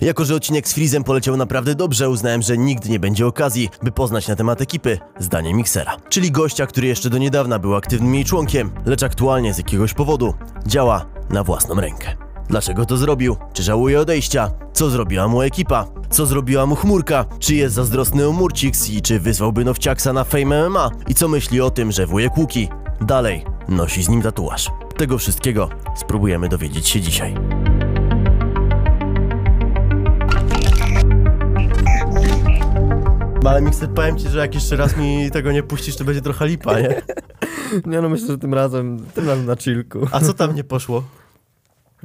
Jako, że odcinek z Freezem poleciał naprawdę dobrze, uznałem, że nigdy nie będzie okazji, by poznać na temat ekipy zdanie Mixera. Czyli gościa, który jeszcze do niedawna był aktywnym jej członkiem, lecz aktualnie z jakiegoś powodu działa na własną rękę. Dlaczego to zrobił? Czy żałuje odejścia? Co zrobiła mu ekipa? Co zrobiła mu chmurka? Czy jest zazdrosny o Murciks i czy wyzwałby Nowciaksa na Fame MMA? I co myśli o tym, że wujek Łuki dalej nosi z nim tatuaż? Tego wszystkiego spróbujemy dowiedzieć się dzisiaj. Ale Mixer, powiem ci, że jak jeszcze raz mi tego nie puścisz, to będzie trochę lipa, nie? Nie no, myślę, że tym razem, tym razem na chillku. A co tam nie poszło?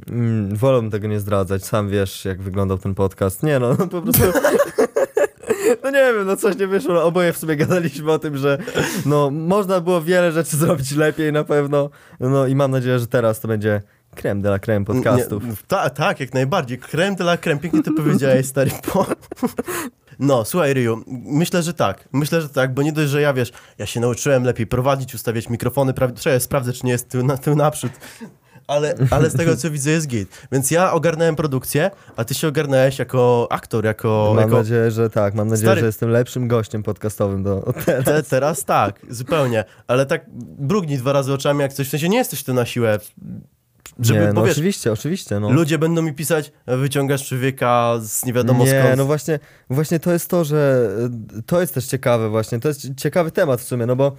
Mm, wolę tego nie zdradzać, sam wiesz, jak wyglądał ten podcast. Nie no, no po prostu... No nie wiem, no coś nie wyszło, no, oboje w sobie gadaliśmy o tym, że no można było wiele rzeczy zrobić lepiej na pewno, no i mam nadzieję, że teraz to będzie creme de la creme podcastów. Nie, ta, tak, jak najbardziej. Creme de la creme, pięknie to powiedziałeś, stary. Po... No, słuchaj, Ryu, myślę, że tak. Myślę, że tak, bo nie dość, że ja wiesz, ja się nauczyłem lepiej prowadzić, ustawiać mikrofony, prawie, trzeba sprawdzę, czy nie jest tył, na, tył naprzód. Ale, ale z tego, co widzę, jest git. Więc ja ogarnąłem produkcję, a ty się ogarnąłeś jako aktor, jako... Mam jako... nadzieję, że tak. Mam nadzieję, Stary- że jestem lepszym gościem podcastowym do teraz. Te, teraz tak, zupełnie. Ale tak brugnij dwa razy oczami, jak coś, w sensie nie jesteś tu na siłę, żeby, nie, bo no wiesz, oczywiście, oczywiście, no. ludzie będą mi pisać, wyciągasz człowieka z nie wiadomo nie, skąd. no właśnie, właśnie to jest to, że y, to jest też ciekawe właśnie, to jest ciekawy temat w sumie, no bo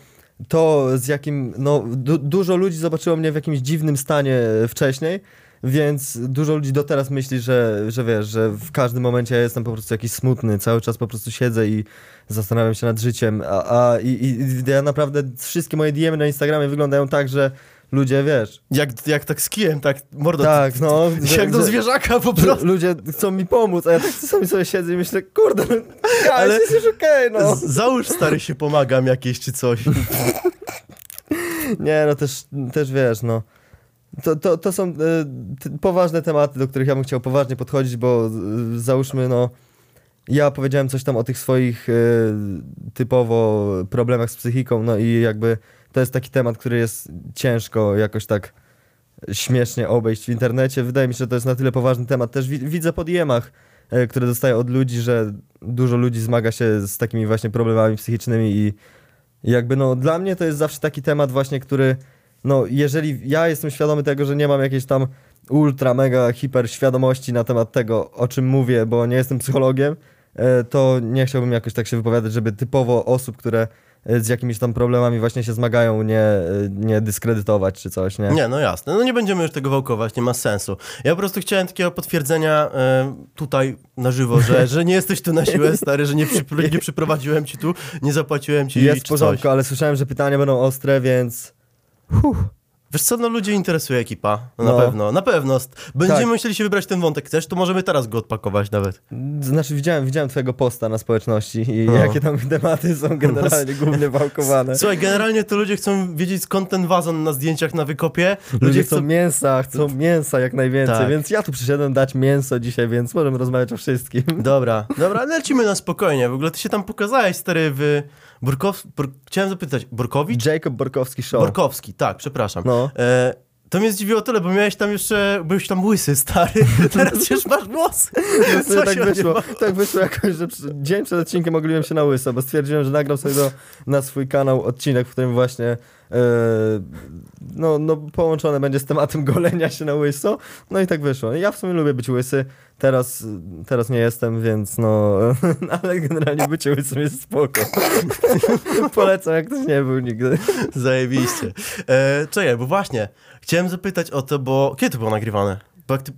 to z jakim, no du dużo ludzi zobaczyło mnie w jakimś dziwnym stanie wcześniej, więc dużo ludzi do teraz myśli, że, że wiesz, że w każdym momencie ja jestem po prostu jakiś smutny, cały czas po prostu siedzę i zastanawiam się nad życiem, a, a i, i ja naprawdę wszystkie moje DM na Instagramie wyglądają tak, że ludzie, wiesz, Jak, jak tak z kijem, tak mordo, tak, no, jak do że- zwierzaka po że prostu. ludzie chcą mi pomóc, a ja tak sami sobie siedzę i myślę, kurde, no, ja, Ale- jest już okej, no. Z- Załóż stary się pomagam jakieś czy coś. Nie, no też, też wiesz, no. To, to, to są t- poważne tematy, do których ja bym chciał poważnie podchodzić, bo e, załóżmy, no, ja powiedziałem coś tam o tych swoich e, typowo problemach z psychiką, no i jakby to jest taki temat, który jest ciężko jakoś tak śmiesznie obejść w internecie. Wydaje mi się, że to jest na tyle poważny temat. Też wi- widzę po DM-ach, e, które dostaję od ludzi, że dużo ludzi zmaga się z takimi właśnie problemami psychicznymi i jakby no dla mnie to jest zawsze taki temat właśnie, który no jeżeli ja jestem świadomy tego, że nie mam jakiejś tam ultra mega hiper świadomości na temat tego, o czym mówię, bo nie jestem psychologiem, e, to nie chciałbym jakoś tak się wypowiadać, żeby typowo osób, które z jakimiś tam problemami właśnie się zmagają, nie, e, nie dyskredytować czy coś, nie? Nie, no jasne. No nie będziemy już tego wałkować, nie ma sensu. Ja po prostu chciałem takiego potwierdzenia e, tutaj na żywo, że, że nie jesteś tu na siłę, stary, że nie, nie przyprowadziłem ci tu, nie zapłaciłem ci Jest w porządku, coś. ale słyszałem, że pytania będą ostre, więc Wiesz co, no ludzi interesuje ekipa, no, na No. pewno, na pewno. Będziemy Tak. musieli się wybrać ten wątek. Chcesz, to możemy teraz go odpakować nawet. znaczy widziałem, widziałem twojego posta na społeczności i No. jakie tam tematy są generalnie głównie wałkowane. Słuchaj, generalnie to ludzie chcą wiedzieć skąd ten wazon na zdjęciach na wykopie. Ludzie chcą mięsa, chcą mięsa jak najwięcej, Tak. więc ja tu przyszedłem dać mięso dzisiaj, więc możemy rozmawiać o wszystkim. Dobra, dobra, lecimy na spokojnie. W ogóle ty się tam pokazałeś, stary, w Burkow... Bur... Chciałem zapytać, Burkowicz? Jacob Borkowski Show. Borkowski, tak, przepraszam. No. E, to mnie zdziwiło tyle, bo miałeś tam jeszcze, byłeś tam łysy, stary, teraz już masz włosy. No, Co tak wyszło, tak wyszło jakoś, że dzień przed odcinkiem ogoliłem się na łyso, bo stwierdziłem, że nagram sobie do, na swój kanał odcinek, w którym właśnie no, no, połączone będzie z tematem golenia się na łyso. No i tak wyszło. Ja w sumie lubię być łysy, teraz, teraz nie jestem, więc no, ale generalnie bycie łysym jest spoko. Polecam, jak ktoś nie był nigdy. Zajebiście. E, czekaj, bo właśnie, chciałem zapytać o to, bo kiedy to było nagrywane? Bo jak ty,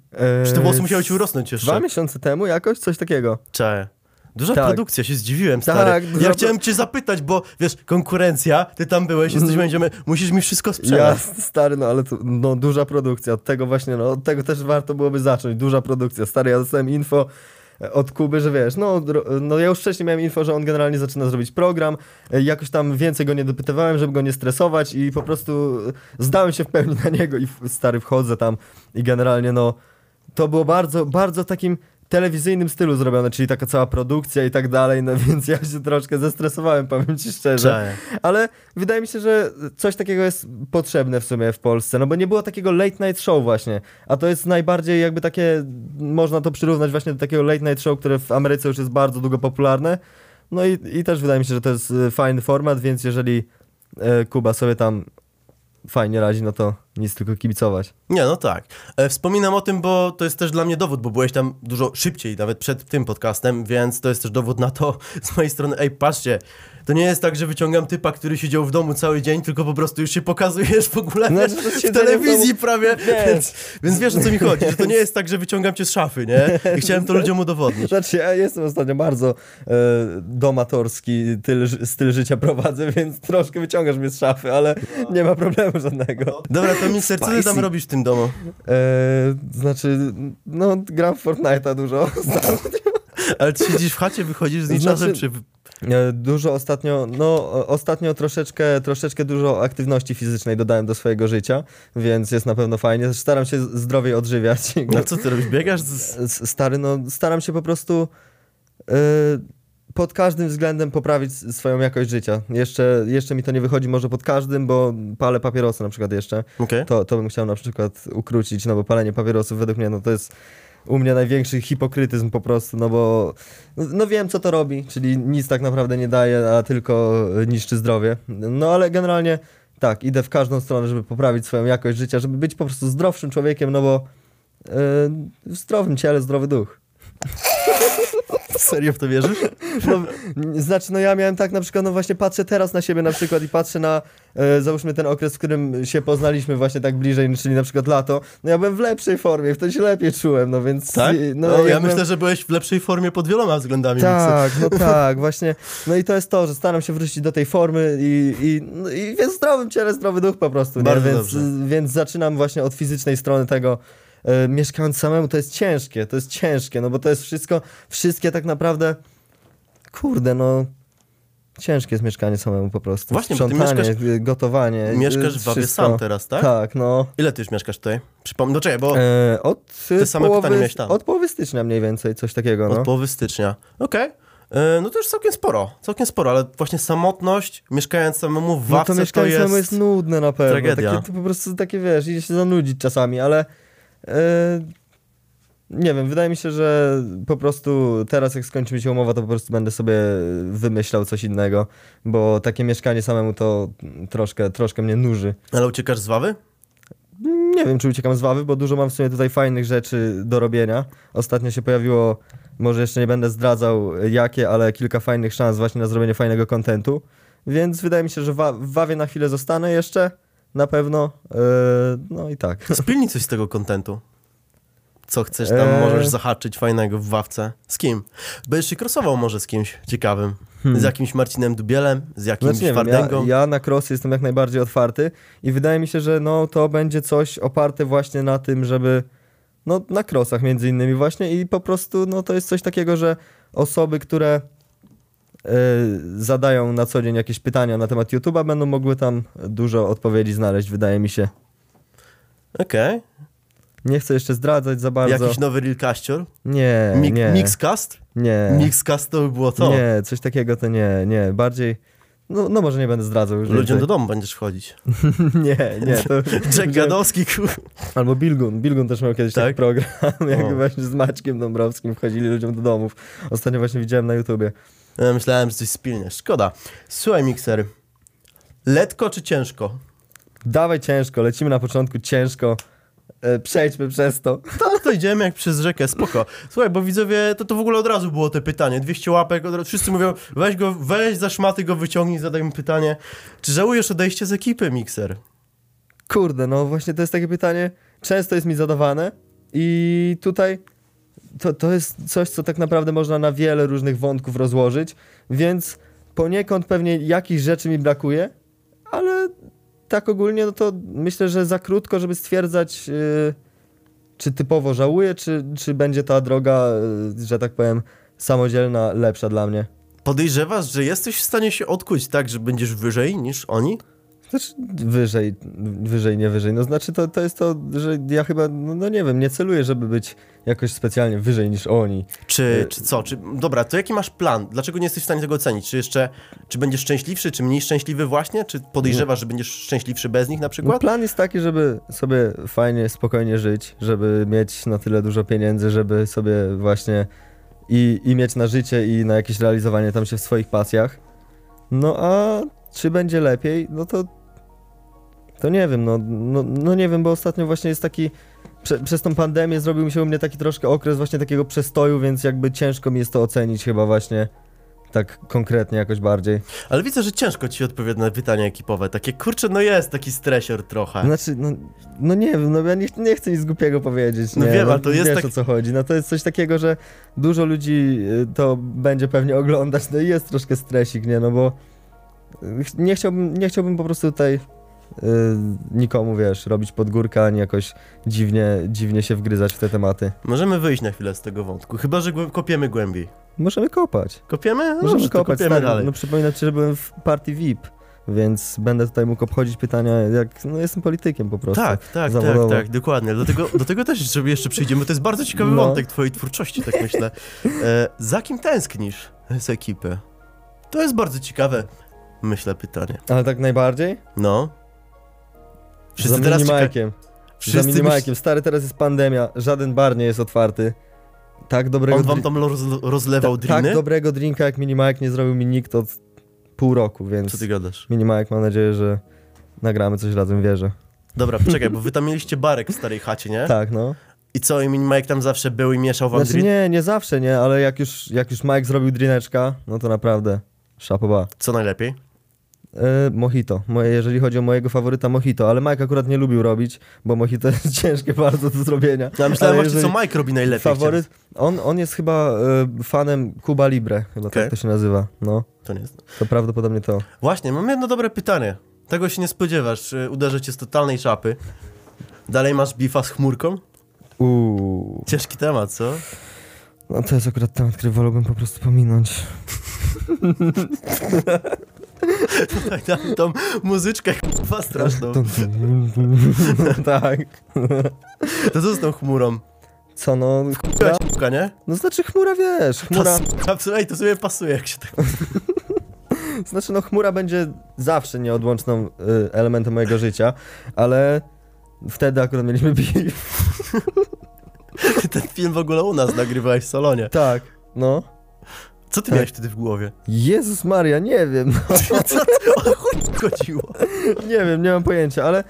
czy te włosy musiały ci urosnąć Dwa jeszcze? miesiące temu jakoś? Coś takiego. Czekaj. Duża Tak. produkcja, się zdziwiłem, stary. Tak, ja chciałem cię zapytać, bo wiesz, konkurencja, ty tam byłeś, jesteśmy, będziemy, musisz mi wszystko Ja, sprzedać. stary, no ale to, no duża produkcja, od tego właśnie, no od tego też warto byłoby zacząć, duża produkcja. Stary, ja dostałem info e, od Kuby, że wiesz, no, no ja już wcześniej miałem info, że on generalnie zaczyna zrobić program, e, jakoś tam więcej go nie dopytywałem, żeby go nie stresować i po prostu e, zdałem się w pełni na niego i stary wchodzę tam i generalnie no to było bardzo, bardzo takim telewizyjnym stylu zrobione, czyli taka cała produkcja i tak dalej, no więc ja się troszkę zestresowałem, powiem ci szczerze. Cześć. Ale wydaje mi się, że coś takiego jest potrzebne w sumie w Polsce, no bo nie było takiego late night show właśnie, a to jest najbardziej jakby takie, można to przyrównać właśnie do takiego late night show, które w Ameryce już jest bardzo długo popularne, no i, i też wydaje mi się, że to jest y, fajny format, więc jeżeli e, Kuba sobie tam fajnie radzi, no to nic tylko kibicować. Nie, no tak. E, Wspominam o tym, bo to jest też dla mnie dowód, bo byłeś tam dużo szybciej, nawet przed tym podcastem, więc to jest też dowód na to z mojej strony. Ej, patrzcie, to nie jest tak, że wyciągam typa, który siedział w domu cały dzień, tylko po prostu już się pokazujesz w ogóle to w w telewizji domu- prawie, więc, więc wiesz o co mi chodzi, że to nie jest tak, że wyciągam cię z szafy, nie? I chciałem to ludziom udowodnić. Znaczy, ja jestem ostatnio bardzo e, domatorski tyl, styl życia prowadzę, więc troszkę wyciągasz mnie z szafy, ale nie ma problemu żadnego. Dobra, to Mixer, co ty tam robisz w tym domu? E, znaczy, no gram w Fortnite'a dużo. Ale ty siedzisz w chacie, wychodzisz z niej Znaczy- czasem, czy... E, Dużo ostatnio, no ostatnio troszeczkę, troszeczkę dużo aktywności fizycznej dodałem do swojego życia, więc jest na pewno fajnie. Staram się zdrowiej odżywiać. No co ty robisz, biegasz? Z... S- Stary, no staram się po prostu e, pod każdym względem poprawić swoją jakość życia. Jeszcze, jeszcze mi to nie wychodzi może pod każdym, bo palę papierosy na przykład jeszcze. Okej. To, to bym chciał na przykład ukrócić, no bo palenie papierosów według mnie no to jest u mnie największy hipokrytyzm po prostu, no bo no, no wiem co to robi, czyli nic tak naprawdę nie daje, a tylko niszczy zdrowie. No ale generalnie tak, idę w każdą stronę, żeby poprawić swoją jakość życia, żeby być po prostu zdrowszym człowiekiem, no bo yy, w zdrowym ciele zdrowy duch. Serio w to wierzysz? No, znaczy, no ja miałem tak na przykład, no właśnie patrzę teraz na siebie na przykład i patrzę na, e, załóżmy ten okres, w którym się poznaliśmy właśnie tak bliżej, czyli na przykład lato, no ja byłem w lepszej formie, wtedy się lepiej czułem, no więc... Tak? No, No, ja myślę, że byłeś w lepszej formie pod wieloma względami. Tak, no tak, właśnie. No i to jest to, że staram się wrócić do tej formy i, i, no i w zdrowym ciele zdrowy duch po prostu, nie? Bardzo Więc, dobrze. więc zaczynam właśnie od fizycznej strony tego. E, mieszkając samemu to jest ciężkie, to jest ciężkie, no bo to jest wszystko, wszystkie tak naprawdę, kurde, no ciężkie jest mieszkanie samemu po prostu. Właśnie, Sprzątanie, mieszkasz- gotowanie. y, Mieszkasz w Wawie sam teraz, tak? Tak, no. Ile ty już mieszkasz tutaj? Przypomnę, no czekaj, bo E, od, y, Te same połowy, pytania miałeś tam. od połowy stycznia mniej więcej, coś takiego, no. od połowy stycznia. Okej. E, No to już całkiem sporo, całkiem sporo, ale właśnie samotność, mieszkając samemu w No Wawce, to mieszkanie jest... samemu jest nudne na pewno. tragedia. Takie, to po prostu takie, wiesz, idzie się zanudzić czasami, ale nie wiem, wydaje mi się, że po prostu teraz jak skończy mi się umowa, to po prostu będę sobie wymyślał coś innego, bo takie mieszkanie samemu to troszkę, troszkę mnie nuży. Ale uciekasz z Wawy? Nie wiem, czy uciekam z Wawy, bo dużo mam w sumie tutaj fajnych rzeczy do robienia. Ostatnio się pojawiło, może jeszcze nie będę zdradzał jakie, ale kilka fajnych szans właśnie na zrobienie fajnego kontentu. Więc wydaje mi się, że w Wawie na chwilę zostanę jeszcze, na pewno. Yy, no i tak. Spilnij coś z tego kontentu. Co chcesz tam, Eee. możesz zahaczyć fajnego w Wawce. Z kim? Będziesz się krosował może z kimś ciekawym. Z jakimś Marcinem Dubielem, z jakimś Hmm. Znaczy, Fardęgą. ja, ja na crossy jestem jak najbardziej otwarty i wydaje mi się, że no, to będzie coś oparte właśnie na tym, żeby no, na crossach między innymi właśnie i po prostu no, to jest coś takiego, że osoby, które e, zadają na co dzień jakieś pytania na temat YouTube'a będą mogły tam dużo odpowiedzi znaleźć, wydaje mi się. Okej. Nie chcę jeszcze zdradzać za bardzo. Jakiś nowy Real Caścior? Nie, Mi- nie, Mixcast? nie. Mixcast to by było to. Nie, coś takiego to nie, nie. Bardziej, no, no może nie będę zdradzał już Ludziom do więcej. domu będziesz wchodzić. Nie, nie, to... Jack Gadowski, kur... Albo Bilgun. Bilgun też miał kiedyś Tak? taki program, jak O. właśnie z Maćkiem Dąbrowskim wchodzili ludziom do domów. Ostatnio właśnie widziałem na YouTubie. Ja myślałem, że coś spilnie. Szkoda. Słuchaj, Mixer. Letko czy ciężko? Dawaj ciężko, lecimy na początku ciężko. E, przejdźmy przez to. Tak, to idziemy jak przez rzekę, spoko. Słuchaj, bo widzowie, to, to w ogóle od razu było te pytanie. 200 łapek, od razu, wszyscy mówią, weź go, weź za szmaty go wyciągnij, zadaj mu pytanie. Czy żałujesz odejście z ekipy, Mixer? Kurde, no właśnie to jest takie pytanie, często jest mi zadawane i tutaj to, to jest coś, co tak naprawdę można na wiele różnych wątków rozłożyć, więc poniekąd pewnie jakichś rzeczy mi brakuje, ale tak ogólnie, no to myślę, że za krótko, żeby stwierdzać, yy, czy typowo żałuję, czy, czy będzie ta droga, yy, że tak powiem, samodzielna, lepsza dla mnie. Podejrzewasz, że jesteś w stanie się odkuć tak, że będziesz wyżej niż oni? Znaczy wyżej, wyżej, nie wyżej. No znaczy to, to jest to, że ja chyba, no, no nie wiem, nie celuję, żeby być jakoś specjalnie wyżej niż oni. Czy, czy co? Czy, dobra, to jaki masz plan? Dlaczego nie jesteś w stanie tego ocenić? Czy jeszcze, czy będziesz szczęśliwszy, czy mniej szczęśliwy właśnie? Czy podejrzewasz, że będziesz szczęśliwszy bez nich na No, przykład? plan jest taki, żeby sobie fajnie, spokojnie żyć, żeby mieć na tyle dużo pieniędzy, żeby sobie właśnie i, i mieć na życie i na jakieś realizowanie tam się w swoich pasjach. No a czy będzie lepiej? No to to nie wiem, no, no, no nie wiem, bo ostatnio właśnie jest taki prze, przez tą pandemię zrobił mi się u mnie taki troszkę okres właśnie takiego przestoju, więc jakby ciężko mi jest to ocenić chyba właśnie tak konkretnie jakoś bardziej. Ale widzę, że ciężko ci odpowiedzieć na pytania ekipowe. Takie, kurczę, no jest taki stresior trochę. Znaczy, no, no nie wiem, no ja nie, nie chcę nic głupiego powiedzieć. No nie, wiem, ale to jest wiesz tak- o co chodzi. No to jest coś takiego, że dużo ludzi y, to będzie pewnie oglądać, no i jest troszkę stresik, nie, no bo nie chciałbym, nie chciałbym po prostu tutaj y, nikomu, wiesz, robić podgórka, ani jakoś dziwnie, dziwnie się wgryzać w te tematy. Możemy wyjść na chwilę z tego wątku, chyba, że głę- kopiemy głębiej. Możemy kopać. Kopiemy? No Możemy dobrze, kopać, kopiemy stary. dalej. No przypominam ci, że byłem w partii VIP, więc będę tutaj mógł obchodzić pytania, jak, no jestem politykiem po prostu. Tak, tak, tak, zawodowo. tak, dokładnie. Do tego, do tego też sobie jeszcze przyjdziemy, to jest bardzo ciekawy No. wątek twojej twórczości, tak myślę. E, za kim tęsknisz z ekipy? To jest bardzo ciekawe, myślę, pytanie. Ale tak najbardziej? No. Wszyscy za teraz czeka... minimajkiem. Za Wszyscy minimajkiem. Stary, teraz jest pandemia, żaden bar nie jest otwarty. Tak dobrego, On wam tam roz, rozlewał ta, tak dobrego drinka jak minimajk nie zrobił mi nikt od pół roku, Co więc ty gadasz? minimajk mam nadzieję, że nagramy coś razem, wierzę. Dobra, poczekaj, bo wy tam mieliście barek w starej chacie, nie? Tak, no. I co, i Mike tam zawsze był i mieszał wam Znaczy driny? nie, nie zawsze, nie, ale jak już, jak już Mike zrobił drineczka, no to naprawdę szapoba. Co najlepiej? E, mojito. Moje, jeżeli chodzi o mojego faworyta mojito, ale Mike akurat nie lubił robić, bo mojito jest ciężkie bardzo do zrobienia. Ja myślałem Ale właśnie, co Mike robi najlepiej. Faworyt, on, on jest chyba e, fanem Cuba Libre, chyba Okej. tak to się nazywa. No. To nie jest. to prawdopodobnie to. Właśnie, mam jedno dobre pytanie. Tego się nie spodziewasz. Czy Uderzę cię z totalnej czapy. Dalej masz bifa z chmurką? Uuu. Ciężki temat, co? No to jest akurat temat, który wolałbym po prostu pominąć. Tak, tam tą muzyczkę chyba straszną. tak. To co z tą chmurą? Co no, chmura? Chmurka, nie? No znaczy chmura wiesz, chmura, ej, to sobie pasuje, jak się tak... znaczy no chmura będzie zawsze nieodłączną y, elementem mojego życia, ale wtedy akurat mieliśmy beef. Ten film w ogóle u nas nagrywałeś w salonie. Tak, no. Co ty Tak. miałeś wtedy w głowie? Jezus Maria, nie wiem, no. Co ty, o chuj chodziło? nie wiem, nie mam pojęcia, ale e,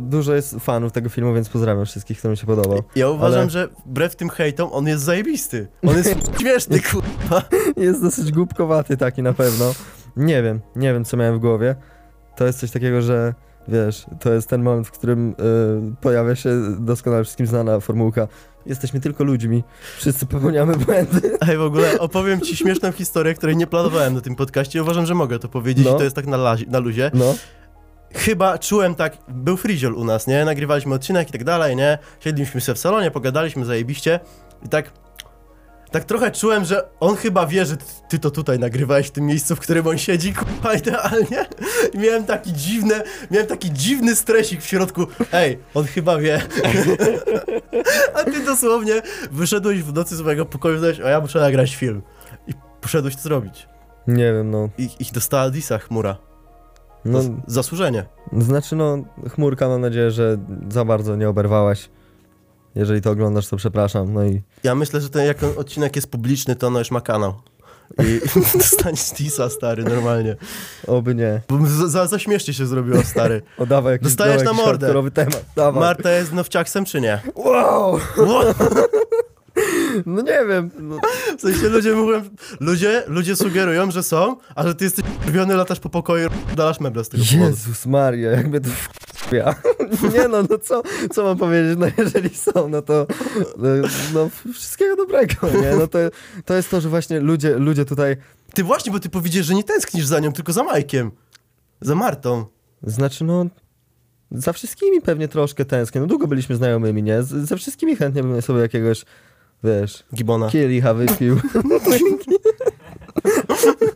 dużo jest fanów tego filmu, więc pozdrawiam wszystkich, którym się podobał. Ja uważam, Ale- że wbrew tym hejtom on jest zajebisty. On jest śmieszny, kurwa. Jest dosyć głupkowaty taki na pewno. Nie wiem, nie wiem co miałem w głowie. To jest coś takiego, że wiesz, to jest ten moment, w którym y, pojawia się doskonale wszystkim znana formułka. Jesteśmy tylko ludźmi, wszyscy popełniamy błędy. Ej, w ogóle opowiem ci śmieszną historię, której nie planowałem na tym podcaście. Uważam, że mogę to powiedzieć No. i to jest tak na, lazie, na luzie. No, Chyba czułem tak, był friziol u nas, nie? Nagrywaliśmy odcinek i tak dalej, nie? Siedliśmy sobie w salonie, pogadaliśmy zajebiście i tak... Tak trochę czułem, że on chyba wie, że ty- to tutaj nagrywałeś w tym miejscu, w którym on siedzi, kurwa, idealnie. I miałem taki dziwny, miałem taki dziwny stresik w środku. Ej, on chyba wie. A ty dosłownie wyszedłeś w nocy z mojego pokoju i powiedziałeś, o ja muszę nagrać film. I poszedłeś to zrobić. nie wiem, no. I, i dostała Disa chmura. No, zasłużenie. znaczy, no, chmurka, mam nadzieję, że za bardzo nie oberwałaś. Jeżeli to oglądasz, to przepraszam. No i Ja myślę, że ten jak odcinek jest publiczny, to ono już ma kanał. I dostaniesz Disa, stary, normalnie. oby nie. Bo za, za, śmiesznie się zrobiło, stary. O, dawaj jakiś, Dostajesz na mordę. temat. Dawaj. Marta jest nowciaksem, czy nie? Wow! What? No nie wiem. No, W sensie ludzie mówią, ludzie, ludzie sugerują, że są, a że ty jesteś krwiony, latasz po pokoju i dalasz meble z tego powodu. Jezus Maria, jak mnie to ja. Nie no, no co, co mam powiedzieć, no jeżeli są, no to no, no wszystkiego dobrego, nie? No to, to jest to, że właśnie ludzie, ludzie tutaj, Ty właśnie, bo ty powiedziałeś, że nie tęsknisz za nią, tylko za Majkiem. Za Martą. znaczy no, za wszystkimi pewnie troszkę tęsknię, no długo byliśmy znajomymi, nie? Z, ze wszystkimi chętnie bym sobie jakiegoś, wiesz, Gibona. kielicha wypił.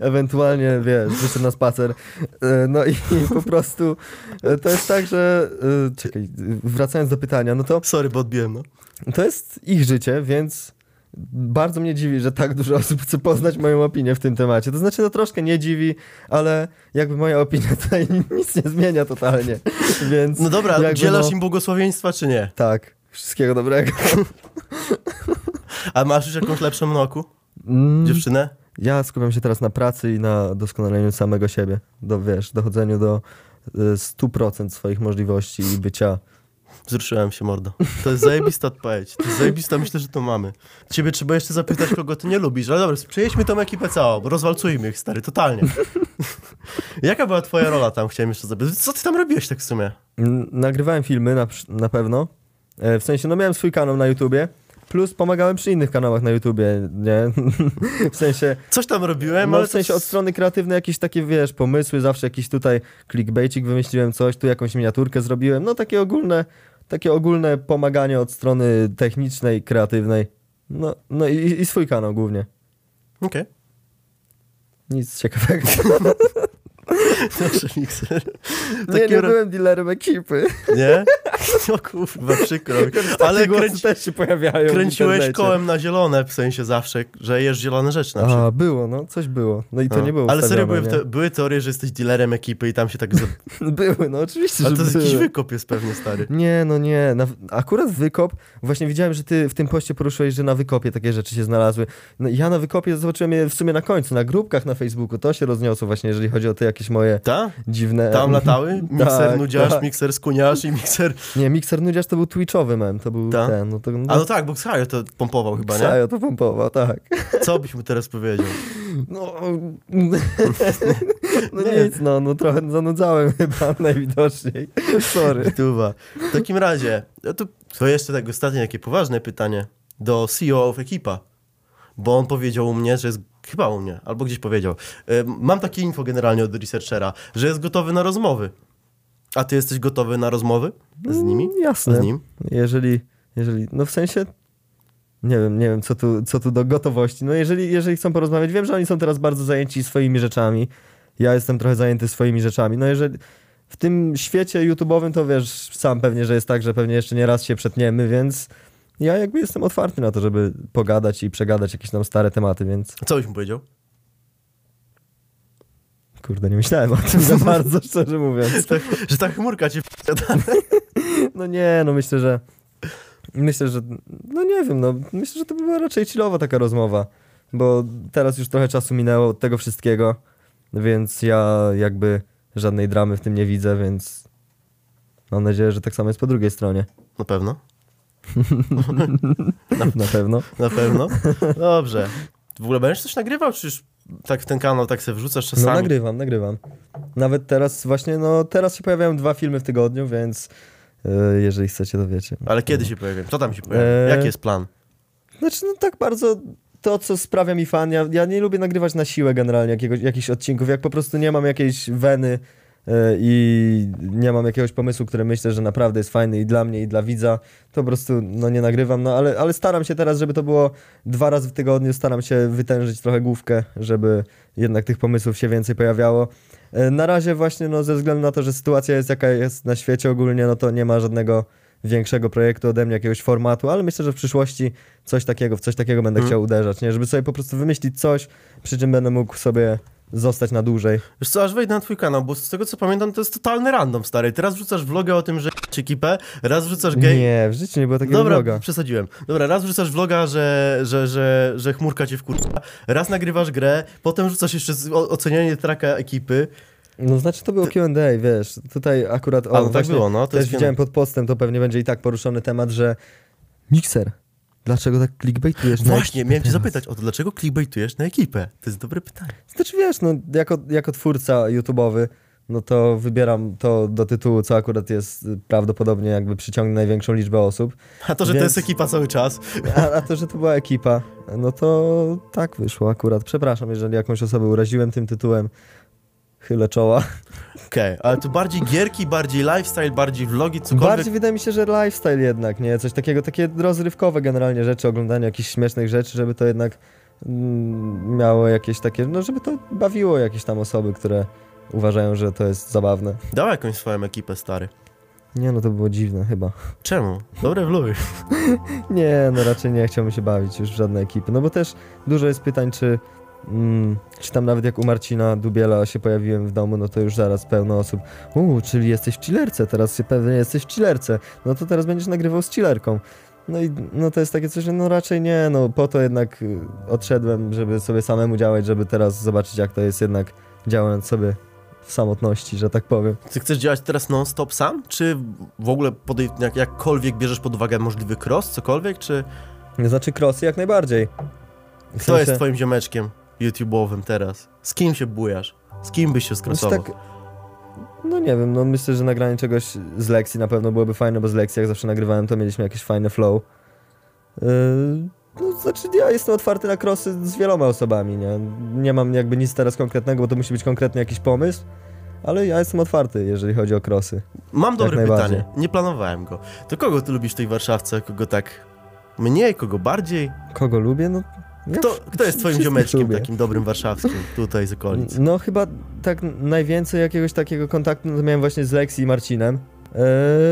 ewentualnie, wiesz, wyszedł na spacer. E, No i po prostu e, to jest tak, że, e, czekaj, wracając do pytania, no to Sorry, bo odbiłem, no. to jest ich życie, więc bardzo mnie dziwi, że tak dużo osób chce poznać moją opinię w tym temacie. To znaczy, no troszkę nie dziwi, ale jakby moja opinia tutaj nic nie zmienia totalnie, więc... No dobra, jakby dzielasz no- im błogosławieństwa, czy nie? Tak, wszystkiego dobrego. A masz już jakąś lepszą na oku? Mm, Dziewczynę? Ja skupiam się teraz na pracy i na doskonaleniu samego siebie, do, wiesz, dochodzeniu do y, 100% swoich możliwości i bycia... Wzruszyłem się, mordo. To jest zajebista odpowiedź. To jest zajebista, myślę, że to mamy. Ciebie trzeba jeszcze zapytać, kogo ty nie lubisz. Ale dobra, przejedźmy tą ekipę całą, bo rozwalcujmy ich, stary, totalnie. Jaka była twoja rola tam, chciałem jeszcze zapytać. Co ty tam robiłeś tak w sumie? Nagrywałem filmy na, na pewno, E, w sensie, no miałem swój kanał na YouTubie, plus pomagałem przy innych kanałach na YouTubie, nie? w sensie... Coś tam robiłem, No ale w sensie od strony kreatywnej jakieś takie, wiesz, pomysły, zawsze jakiś tutaj clickbaitik wymyśliłem coś, tu jakąś miniaturkę zrobiłem, no takie ogólne, takie ogólne pomaganie od strony technicznej, kreatywnej. No, no i, i swój kanał głównie. Okej. Nic ciekawego. Dobrze, mikser. Nie, nie ro- byłem dealerem ekipy. Nie? O kurwa, przykro. Ale kręci, też się pojawiają kręciłeś kołem na zielone, w sensie zawsze, że jesz zielone rzeczy na przykład. A, było, no, coś było. No i to A. nie było Ale serio, były, te, były teorie, że jesteś dealerem ekipy i tam się tak... Za... Były, no oczywiście, Ale to jest były. jakiś wykop jest pewnie, stary. Nie, no nie. Na, akurat wykop, właśnie widziałem, że ty w tym poście poruszyłeś, że na wykopie takie rzeczy się znalazły. No, ja na wykopie zobaczyłem je w sumie na końcu, na grupkach na Facebooku. To się rozniosło właśnie, jeżeli chodzi o te jakieś moje Ta? dziwne... Tam latały? Mikser Tak, nudziarz, tak. mikser skuniarz i mikser... Nie, Mikser Nudziarz to był twitchowy mem, to był Ta? ten, no to... No, A no tak, bo Xayo to pompował chyba, nie? Ksajo to pompował, tak. Co byś mu teraz powiedział? No, no Nie. nic, no, no trochę zanudzałem chyba najwidoczniej. Sorry. Tuwa. W takim razie, no to, to jeszcze tak ostatnie takie poważne pytanie do CEO of Ekipa. Bo on powiedział u mnie, że jest, chyba u mnie, albo gdzieś powiedział, e, mam takie info generalnie od researchera, że jest gotowy na rozmowy. A ty jesteś gotowy na rozmowy z nimi? Mm, Jasne. Z nim? Jeżeli, jeżeli, no w sensie, nie wiem, nie wiem, co tu, co tu do gotowości. No jeżeli, jeżeli chcą porozmawiać, wiem, że oni są teraz bardzo zajęci swoimi rzeczami. Ja jestem trochę zajęty swoimi rzeczami. No jeżeli w tym świecie YouTube'owym to wiesz sam pewnie, że jest tak, że pewnie jeszcze nie raz się przetniemy, więc ja jakby jestem otwarty na to, żeby pogadać i przegadać jakieś tam stare tematy, więc Co byś mu powiedział? kurde, nie myślałem o tym za bardzo, szczerze mówiąc. Tak, że ta chmurka cię No nie, no myślę, że myślę, że no nie wiem, no myślę, że to by była raczej chillowa taka rozmowa, bo teraz już trochę czasu minęło od tego wszystkiego, więc ja jakby żadnej dramy w tym nie widzę, więc mam nadzieję, że tak samo jest po drugiej stronie. Na pewno. Na pewno. Na pewno. Dobrze. W ogóle będziesz coś nagrywał, czy już tak w ten kanał tak sobie wrzucasz No czasami? nagrywam, nagrywam. Nawet teraz właśnie, no teraz się pojawiają dwa filmy w tygodniu, więc yy, jeżeli chcecie, to wiecie. Ale kiedy się pojawią? Co tam się pojawia? Eee, Jaki jest plan? Znaczy, no tak bardzo to, co sprawia mi fan, ja, ja nie lubię nagrywać na siłę generalnie jakiegoś, jakichś odcinków, jak po prostu nie mam jakiejś weny i nie mam jakiegoś pomysłu, który myślę, że naprawdę jest fajny i dla mnie, i dla widza, to po prostu no, nie nagrywam, no ale, ale staram się teraz, żeby to było dwa razy w tygodniu, staram się wytężyć trochę główkę, żeby jednak tych pomysłów się więcej pojawiało. E, Na razie właśnie, no ze względu na to, że sytuacja jest jaka jest na świecie ogólnie, no to nie ma żadnego większego projektu ode mnie, jakiegoś formatu, ale myślę, że w przyszłości coś takiego, w coś takiego będę Mhm. chciał uderzać, nie? Żeby sobie po prostu wymyślić coś, przy czym będę mógł sobie zostać na dłużej. Wiesz co, aż wejdę na twój kanał, bo z tego co pamiętam, to jest totalny random, stary. Teraz wrzucasz vloga o tym, że ci ekipę, raz wrzucasz gej... Nie, w życiu nie było takiego Dobra, vloga. przesadziłem. Dobra, raz wrzucasz vloga, że, że, że, że chmurka cię wkurza, raz nagrywasz grę, potem rzucasz jeszcze ocenianie traka ekipy. No znaczy to było Q&A, wiesz, tutaj akurat, o, A, no tak było, no. To też jest widziałem pod postem, to pewnie będzie i tak poruszony temat, że Mixer, dlaczego tak clickbaitujesz? na Właśnie, miałem cię zapytać, o to dlaczego clickbaitujesz na ekipę? To jest dobre pytanie. Znaczy wiesz, no jako, jako twórca YouTube'owy, no to wybieram to do tytułu, co akurat jest y, prawdopodobnie jakby przyciągnie największą liczbę osób. A to, że to Więc- jest ekipa cały czas. A, a to, że to była ekipa, no to tak wyszło akurat. Przepraszam, jeżeli jakąś osobę uraziłem tym tytułem. Chylę czoła. Okej, ale to bardziej gierki, bardziej lifestyle, bardziej vlogi, cokolwiek. Bardziej wydaje mi się, że lifestyle jednak, nie? Coś takiego, takie rozrywkowe generalnie rzeczy, oglądanie jakichś śmiesznych rzeczy, żeby to jednak mm, miało jakieś takie, no żeby to bawiło jakieś tam osoby, które uważają, że to jest zabawne. Dał jakąś swoją ekipę, stary. Nie no, to było dziwne chyba. Czemu? Dobre wluj. Nie, no raczej nie chciałbym się bawić już w żadne ekipy. No bo też dużo jest pytań, czy, mm, czy tam nawet jak u Marcina Dubiela się pojawiłem w domu, no to już zaraz pełno osób. Uuu, czyli jesteś w chillerce, teraz się pewnie jesteś w chillerce. No to teraz będziesz nagrywał z chillerką. No i no to jest takie coś, że no raczej nie, no po to jednak y, odszedłem, żeby sobie samemu działać, żeby teraz zobaczyć jak to jest jednak działając sobie w samotności, że tak powiem. Ty chcesz działać teraz non-stop sam? Czy w ogóle podej- jak, jakkolwiek bierzesz pod uwagę możliwy cross, cokolwiek? Czy Znaczy crossy jak najbardziej. W kto jest sensie- twoim ziomeczkiem YouTube'owym teraz? Z kim się bujasz? Z kim byś się Znaczy skrosował? tak, no nie wiem, no myślę, że nagranie czegoś z lekcji na pewno byłoby fajne, bo z lekcji jak zawsze nagrywałem, to mieliśmy jakieś fajne flow. Yy, no znaczy ja jestem otwarty na crossy z wieloma osobami, nie? Nie mam jakby nic teraz konkretnego, bo to musi być konkretny jakiś pomysł, ale ja jestem otwarty, jeżeli chodzi o crossy. Mam dobre pytanie. Nie planowałem go. To kogo ty lubisz w tej Warszawce? Kogo tak mniej, kogo bardziej? Kogo lubię? No Kto, kto jest twoim ziomeczkiem lubię. takim dobrym warszawskim tutaj z okolic? No chyba tak najwięcej jakiegoś takiego kontaktu miałem właśnie z Lexi i Marcinem. E,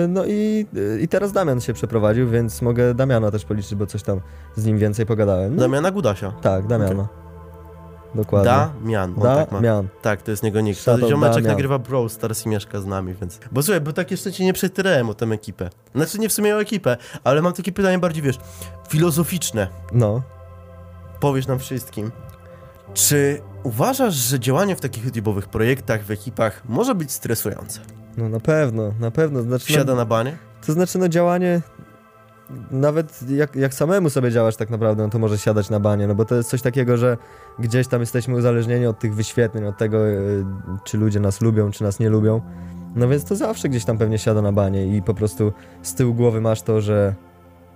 no i, i teraz Damian się przeprowadził, więc mogę Damiana też policzyć, bo coś tam z nim więcej pogadałem. No, Damiana Gudasia. Tak, Damiana. Dokładnie. Damian, on tak ma. Damian. Tak, to jest jego nick. To Shadow ziomeczek nagrywa Brawl Stars i mieszka z nami, więc... Bo słuchaj, bo tak jeszcze cię nie przetyrałem o tę ekipę. Znaczy nie w sumie o ekipę, ale mam takie pytanie bardziej, wiesz, filozoficzne. No. Powiesz nam wszystkim. Czy uważasz, że działanie w takich YouTube'owych projektach, w ekipach może być stresujące? No na pewno, na pewno. Znaczy, no, na banie? To znaczy no działanie nawet jak, jak samemu sobie działasz tak naprawdę, no to może siadać na banie, no bo to jest coś takiego, że gdzieś tam jesteśmy uzależnieni od tych wyświetleń, od tego, y, czy ludzie nas lubią, czy nas nie lubią. No więc to zawsze gdzieś tam pewnie siada na banie i po prostu z tyłu głowy masz to, że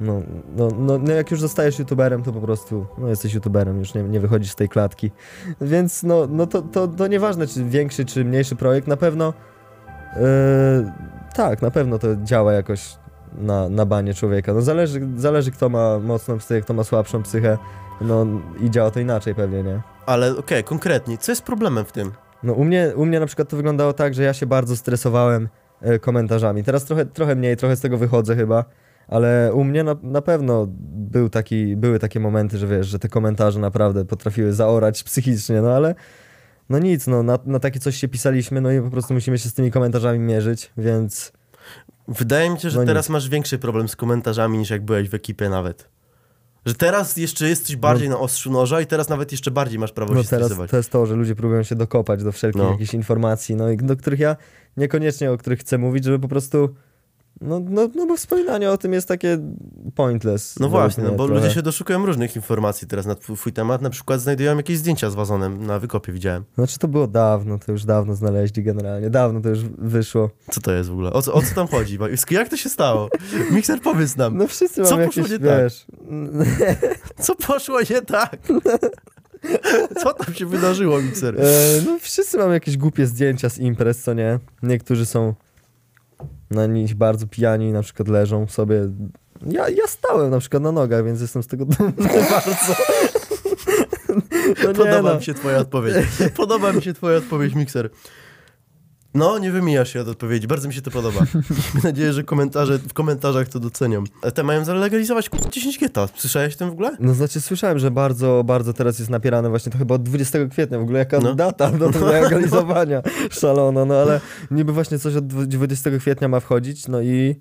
no, no, no, no jak już zostajesz youtuberem, to po prostu no jesteś youtuberem, już nie, nie wychodzisz z tej klatki. Więc no, no to, to, to nieważne, czy większy, czy mniejszy projekt, na pewno yy, tak, na pewno to działa jakoś na, na banie człowieka. No zależy, zależy kto ma mocną psychę, kto ma słabszą psychę, no i działa to inaczej pewnie, nie? Ale okej, konkretnie, co jest problemem w tym? No u mnie, u mnie na przykład to wyglądało tak, że ja się bardzo stresowałem e, komentarzami. Teraz trochę, trochę mniej, trochę z tego wychodzę chyba, ale u mnie na, na pewno był taki, były takie momenty, że wiesz, że te komentarze naprawdę potrafiły zaorać psychicznie, no ale no nic, no na, na takie coś się pisaliśmy, no i po prostu musimy się z tymi komentarzami mierzyć, więc Wydaje mi się, że No teraz nic. masz większy problem z komentarzami niż jak byłeś w ekipie nawet. Że teraz jeszcze jesteś bardziej na ostrzu noża i teraz nawet jeszcze bardziej masz prawo no się teraz stresować. to jest to, że ludzie próbują się dokopać do wszelkich No. jakichś informacji, no i do których ja niekoniecznie, o których chcę mówić, żeby po prostu no, no, no bo wspominanie o tym jest takie pointless. No właśnie, no bo trochę. ludzie się doszukują różnych informacji teraz na twój, temat. Na przykład znajdują jakieś zdjęcia z wazonem na wykopie, widziałem. Znaczy to było dawno, to już dawno znaleźli generalnie, dawno to już wyszło. Co to jest w ogóle? O co, o co tam chodzi? Jak to się stało? Mikser, powiedz nam. No wszyscy Co mamy poszło jakieś, nie tak? wiesz... Co poszło nie tak? Co tam się wydarzyło, Mikser? E, no wszyscy mamy jakieś głupie zdjęcia z imprez, co nie? Niektórzy są na nich bardzo pijani, na przykład leżą sobie. Ja, ja stałem na przykład na nogach, więc jestem z tego dumny bardzo. No Podoba no. mi się twoja odpowiedź. Podoba mi się twoja odpowiedź, Mikser. No, nie wymijasz się od odpowiedzi. Bardzo mi się to podoba. Mam nadzieję, że komentarze, w komentarzach to docenią. Te mają zalegalizować k***a, 10 geta. Słyszałeś o tym w ogóle? No znaczy słyszałem, że bardzo, bardzo teraz jest napierane właśnie to chyba od 20 kwietnia w ogóle jaka No. data do tego legalizowania szalona, no ale niby właśnie coś od 20 kwietnia ma wchodzić, no i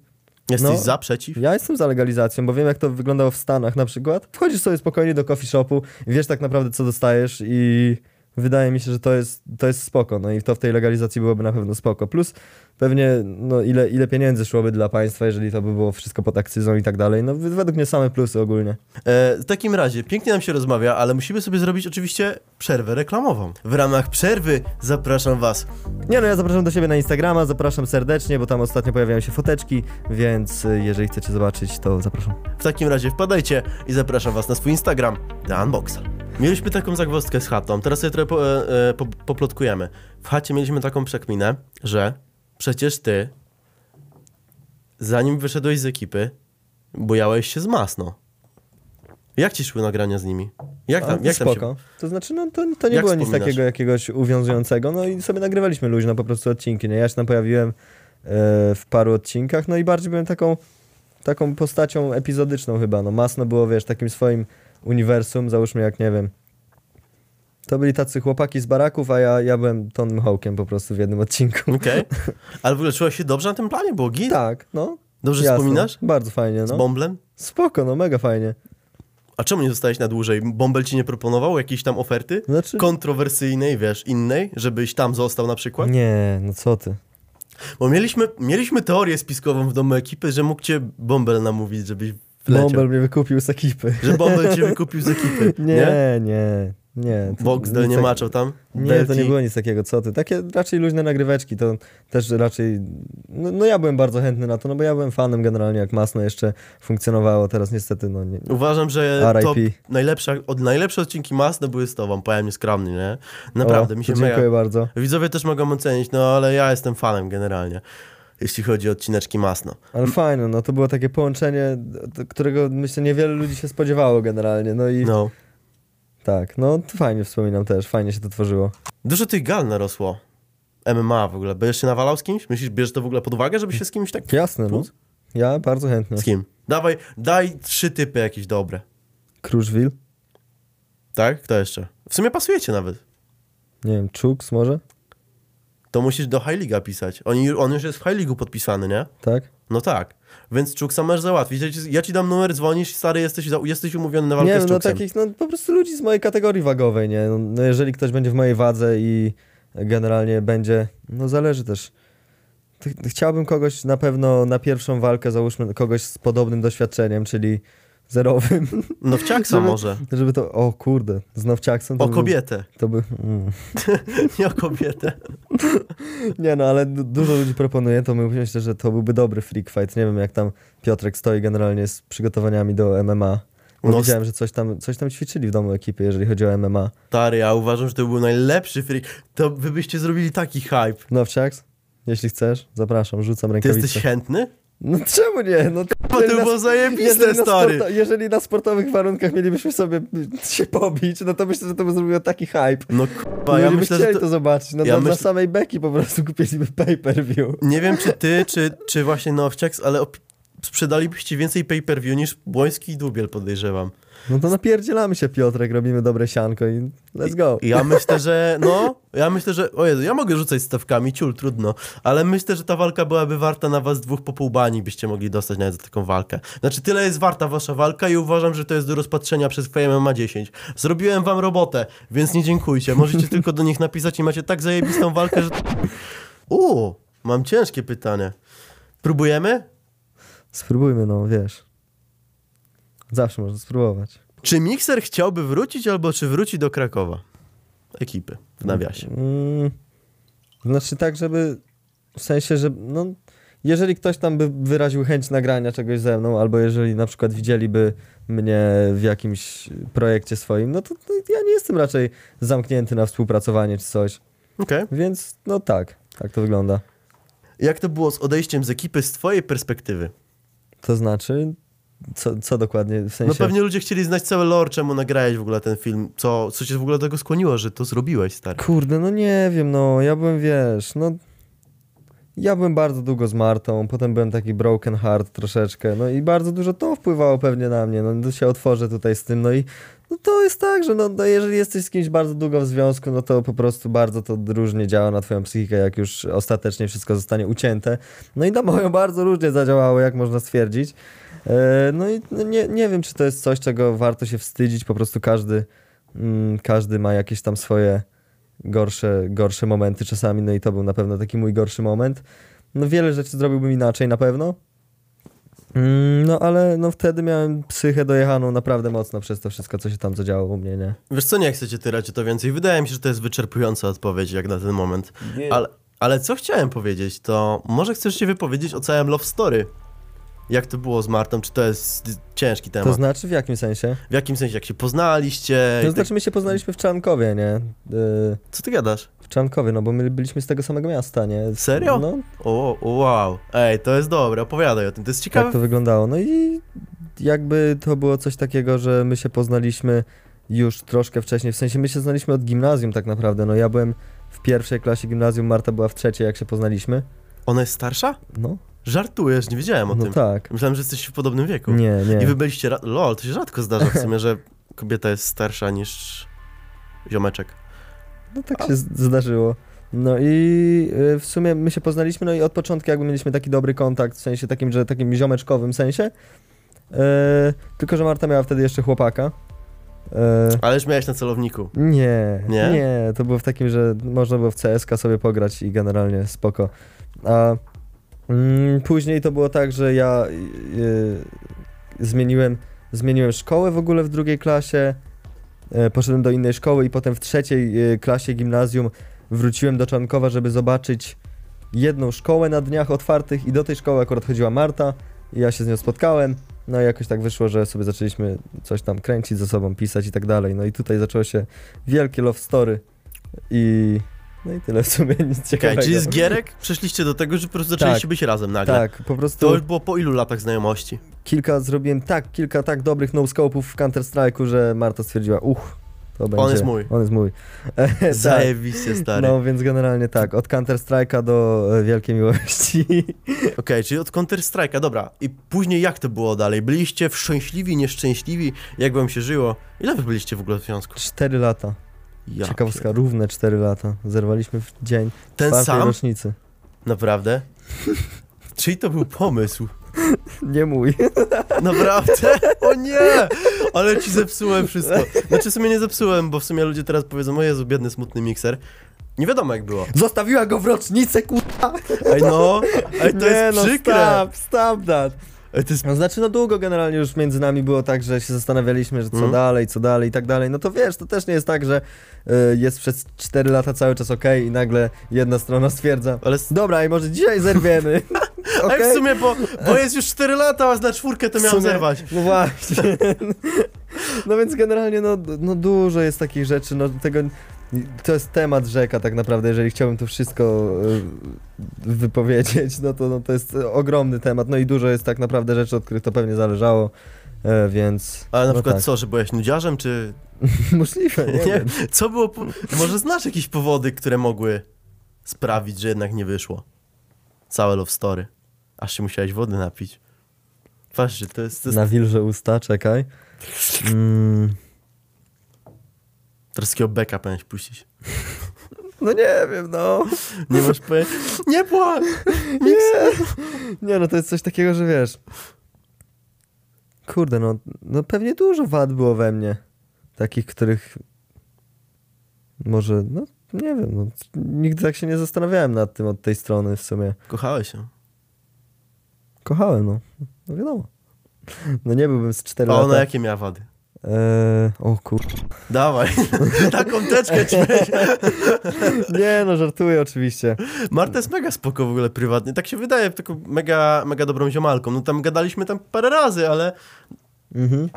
Jesteś No. za, przeciw? Ja jestem za legalizacją, bo wiem jak to wyglądało w Stanach na przykład. Wchodzisz sobie spokojnie do coffee shopu wiesz tak naprawdę co dostajesz i wydaje mi się, że to jest, to jest spoko, no i to w tej legalizacji byłoby na pewno spoko. Plus pewnie no ile, ile pieniędzy szłoby dla państwa, jeżeli to by było wszystko pod akcyzą i tak dalej. No według mnie same plusy ogólnie. E, w takim razie, pięknie nam się rozmawia, ale musimy sobie zrobić oczywiście przerwę reklamową. W ramach przerwy zapraszam was. Nie no, ja zapraszam do siebie na Instagrama, zapraszam serdecznie, bo tam ostatnio pojawiają się foteczki, więc y, jeżeli chcecie zobaczyć, to zapraszam. W takim razie wpadajcie i zapraszam was na swój Instagram, The Unboxer. Mieliśmy taką zagwozdkę z chatą, teraz sobie trochę po, e, e, po, poplotkujemy. W chacie mieliśmy taką przekminę, że przecież ty, zanim wyszedłeś z ekipy, bojałeś się z Masno. Jak ci szły nagrania z nimi? Jak tam, A, jak tam się... spoko. To znaczy, no to, to nie Jak było nic takiego jakiegoś uwiązującego, no i sobie nagrywaliśmy luźno po prostu odcinki, nie? Ja się tam pojawiłem e, w paru odcinkach, no i bardziej byłem taką, taką postacią epizodyczną chyba, no Masno było, wiesz, takim swoim uniwersum, załóżmy jak, nie wiem, to byli tacy chłopaki z baraków, a ja, ja byłem Tonym Hawkiem po prostu w jednym odcinku. Okej. Ale w ogóle czułeś się dobrze na tym planie? Było git? Tak, no. Dobrze jasne. wspominasz? Bardzo fajnie, Z no. Bomblem? Spoko, no mega fajnie. A czemu nie zostałeś na dłużej? Bombel ci nie proponował jakiejś tam oferty? Znaczy... Kontrowersyjnej, wiesz, innej? Żebyś tam został na przykład? Nie, no co ty. Bo mieliśmy, mieliśmy teorię spiskową w domu ekipy, że mógł cię Bombel namówić, żebyś wleciał. Bombel mnie wykupił z ekipy. Że Bombel cię wykupił z ekipy, nie? Nie, nie, nie. Boxdel nie tak- maczał tam? Nie, to nie było nic takiego, co ty. Takie raczej luźne nagryweczki, to też raczej... No, no ja byłem bardzo chętny na to, no bo ja byłem fanem generalnie, jak Masno jeszcze funkcjonowało, teraz niestety, no nie... Uważam, że RIP. to najlepsze, od, najlepsze odcinki Masne były z tobą, powiem nieskromnie, nie? Naprawdę, o, mi się Dziękuję mega... bardzo. Widzowie też mogą ocenić, no ale ja jestem fanem generalnie, jeśli chodzi o odcineczki Masno. Ale fajne, no to było takie połączenie, którego myślę niewiele ludzi się spodziewało generalnie, no i No. tak, no to fajnie wspominam też, fajnie się to tworzyło. Dużo tych gal narosło. MMA w ogóle. Będziesz się nawalał z kimś? Myślisz, bierzesz to w ogóle pod uwagę, żeby się z kimś tak... Jasne, no. Ja bardzo chętnie. Z kim? Dawaj, daj trzy typy jakieś dobre. Kruszwil, Tak? Kto jeszcze? W sumie pasujecie nawet. nie wiem, Czuks może, To musisz do High League'a pisać. Oni, on już jest w High League'u podpisany, nie? tak? No tak. Więc Czuksa możesz załatwić. Ja ci, ja ci dam numer, dzwonisz, stary, jesteś, jesteś umówiony na walkę Nie z no Czuksem. takich, no po prostu ludzi z mojej kategorii wagowej, nie? No, no jeżeli ktoś będzie w mojej wadze i generalnie będzie, no zależy też. Ch- Chciałbym kogoś na pewno na pierwszą walkę, załóżmy kogoś z podobnym doświadczeniem, czyli zerowym, No w Ciaksa Żeby- może. żeby to, o kurde, z Nowciaksem to O by- kobietę. To by, mm. Nie o kobietę. Nie no, ale du- dużo ludzi proponuje, to my- myślę, że to byłby dobry freak fight. Nie wiem jak tam Piotrek stoi generalnie z przygotowaniami do MMA. No, widziałem, że coś tam, coś tam ćwiczyli w domu ekipy, jeżeli chodzi o MMA. Stary, ja uważam, że to był najlepszy free. To wy byście zrobili taki hype. Nowciaks, jeśli chcesz, zapraszam, rzucam Ty rękawicę. jesteś chętny? No czemu nie? No, Bo to na- było zajebiste, jeżeli na, stary. sporto- jeżeli na sportowych warunkach mielibyśmy sobie się pobić, no to myślę, że to by zrobiło taki hype. No Ludzie ja myślę, chcieli że to... to... zobaczyć. No, ja dla myślę- samej beki po prostu kupiliby pay-per-view. Nie wiem, czy ty, czy, czy właśnie Nowciaks, ale sprzedalibyście więcej pay-per-view niż Błoński i Dubiel, podejrzewam. No to napierdzielamy się Piotrek, robimy dobre sianko i let's go. I ja myślę, że no, ja myślę, że, o Jezu, ja mogę rzucać stawkami, ciul, trudno, ale myślę, że ta walka byłaby warta na was dwóch po pół bani, byście mogli dostać nawet za taką walkę. Znaczy, tyle jest warta wasza walka i uważam, że to jest do rozpatrzenia przez MMA 10. Zrobiłem wam robotę, więc nie dziękujcie, możecie tylko do nich napisać i macie tak zajebistą walkę, że... Uuu, mam ciężkie pytanie. Próbujemy? Spróbujmy, no wiesz. Zawsze można spróbować. Czy Mixer chciałby wrócić, albo czy wróci do Krakowa? Ekipy, w nawiasie. Mm, znaczy tak, żeby w sensie, że no, jeżeli ktoś tam by wyraził chęć nagrania czegoś ze mną, albo jeżeli na przykład widzieliby mnie w jakimś projekcie swoim, no to, to ja nie jestem raczej zamknięty na współpracowanie czy coś. Okej. Więc no tak, tak to wygląda. Jak to było z odejściem z ekipy z twojej perspektywy? To znaczy, co, co dokładnie, w sensie... No pewnie ludzie chcieli znać cały lore, czemu nagrałeś w ogóle ten film. Co, co cię w ogóle do tego skłoniło, że to zrobiłeś, stary? Kurde, no nie wiem, no ja byłem, wiesz, no ja byłem bardzo długo z Martą, potem byłem taki broken heart troszeczkę, no i bardzo dużo to wpływało pewnie na mnie, no się otworzę tutaj z tym, no i no to jest tak, że no, no jeżeli jesteś z kimś bardzo długo w związku, no to po prostu bardzo to różnie działa na twoją psychikę, jak już ostatecznie wszystko zostanie ucięte, no i na moją bardzo różnie zadziałało, jak można stwierdzić. E, No i no nie, nie wiem, czy to jest coś, czego warto się wstydzić, po prostu każdy, mm, każdy ma jakieś tam swoje gorsze, gorsze momenty czasami, no i to był na pewno taki mój gorszy moment. No wiele rzeczy zrobiłbym inaczej na pewno. Mm, No ale no wtedy miałem psychę dojechaną naprawdę mocno przez to wszystko, co się tam zadziało u mnie, nie? Wiesz co, nie chcecie tyrać o to więcej. Wydaje mi się, że to jest wyczerpująca odpowiedź jak na ten moment. Ale, ale co chciałem powiedzieć, to może chcesz się wypowiedzieć o całym Love Story? Jak to było z Martą? Czy to jest ciężki temat? To znaczy w jakim sensie? W jakim sensie, jak się poznaliście? To tak- znaczy my się poznaliśmy w Czarnkowie, nie? Y, Co ty gadasz? W Czarnkowie, no bo my byliśmy z tego samego miasta, nie? Serio? No, O, o, wow. Ej, to jest dobre, opowiadaj o tym, to jest ciekawe. jak to wyglądało. No i jakby to było coś takiego, że my się poznaliśmy już troszkę wcześniej, w sensie my się znaliśmy od gimnazjum tak naprawdę, no ja byłem w pierwszej klasie gimnazjum, Marta była w trzeciej, jak się poznaliśmy. Ona jest starsza? No, Żartujesz, nie wiedziałem o no tym. tak. Myślałem, że jesteście w podobnym wieku. Nie, nie. I wy byliście... Ra- Lol, to się rzadko zdarza w sumie, że kobieta jest starsza niż ziomeczek. No tak się z- zdarzyło. No i y, w sumie my się poznaliśmy, no i od początku jakby mieliśmy taki dobry kontakt, w sensie takim, że takim ziomeczkowym sensie. E, tylko, że Marta miała wtedy jeszcze chłopaka. E, Ale już miałeś na celowniku. nie, Nie? nie, to było w takim, że można było w CSK sobie pograć i generalnie spoko. A później to było tak, że ja y, zmieniłem, zmieniłem szkołę w ogóle w drugiej klasie, e, poszedłem do innej szkoły i potem w trzeciej e, klasie gimnazjum wróciłem do Czarnkowa, żeby zobaczyć jedną szkołę na dniach otwartych i do tej szkoły akurat chodziła Marta i ja się z nią spotkałem. No i jakoś tak wyszło, że sobie zaczęliśmy coś tam kręcić ze sobą, pisać i tak dalej. No i tutaj zaczęło się wielkie love story i no i tyle w sumie nic ciekawego. czyli z gierek przeszliście do tego, że po prostu zaczęliście być razem nagle. Tak, po prostu To już było po ilu latach znajomości? kilka zrobiłem tak, kilka tak dobrych no-scope'ów w Counter Strike'u, że Marta stwierdziła, uch, to będzie. jest mój. On jest mój. Tak. Zajebiście, stary. No więc generalnie tak, od Counter Strike'a do e, Wielkiej Miłości. Okej, czyli od Counter Strike'a, dobra. I później jak to było dalej? Byliście szczęśliwi, nieszczęśliwi? Jak wam się żyło? Ile wy byliście w ogóle w związku? Cztery lata. Ja Ciekawostka, równe cztery lata. Zerwaliśmy w dzień Ten sam? rocznicy. Naprawdę? Czyli to był pomysł? Nie mój. Naprawdę? O nie! Ale ci zepsułem wszystko. Znaczy w sumie nie zepsułem, bo w sumie ludzie teraz powiedzą, o Jezu, biedny, smutny mikser. Nie wiadomo jak było. Zostawiła go w rocznicę, kurwa. Ej no, ej to Nie, jest no przykre. stop, stop that. Ej, to jest... No znaczy, no długo generalnie już między nami było tak, że się zastanawialiśmy, że co Mhm. dalej, co dalej i tak dalej. No to wiesz, to też nie jest tak, że y, jest przez 4 lata cały czas okej i nagle jedna strona stwierdza, Ale... dobra, i może dzisiaj zerwiemy. Okej? w sumie, bo, bo jest już 4 lata, a na czwórkę to miałem sumie- zerwać. No właśnie. No więc generalnie no, no dużo jest takich rzeczy, no tego to jest temat rzeka tak naprawdę, jeżeli chciałbym to wszystko y, wypowiedzieć, no to, no to jest ogromny temat, no i dużo jest tak naprawdę rzeczy, od których to pewnie zależało, e, więc... Ale na no przykład tak. co, że byłeś nudziarzem, czy... Możliwe, nie, Nie, co było... Po... Może znasz jakieś powody, które mogły sprawić, że jednak nie wyszło? Całe love story. Aż się musiałeś wody napić. Patrzcie, to jest... To jest... Na wilże usta, czekaj. Mm, Teraz takiego beka powinieneś puścić. no nie wiem, no. Nie masz pojęcia. Nie płacz! Nie. nie, no to jest coś takiego, że wiesz... Kurde, no, no pewnie dużo wad było we mnie. Takich, których... Może, no nie wiem, no, nigdy tak się nie zastanawiałem nad tym od tej strony w sumie. Kochałeś się. Kochałem, no. No wiadomo. No nie byłbym z 4 A lata. ona jakie miała wady? Eee, o kur... Dawaj, taką teczkę ci weź. Nie, no żartuję oczywiście. Marta jest mega spoko w ogóle prywatnie. Tak się wydaje, taką mega, mega dobrą ziomalką. No tam gadaliśmy tam parę razy, ale Mhm.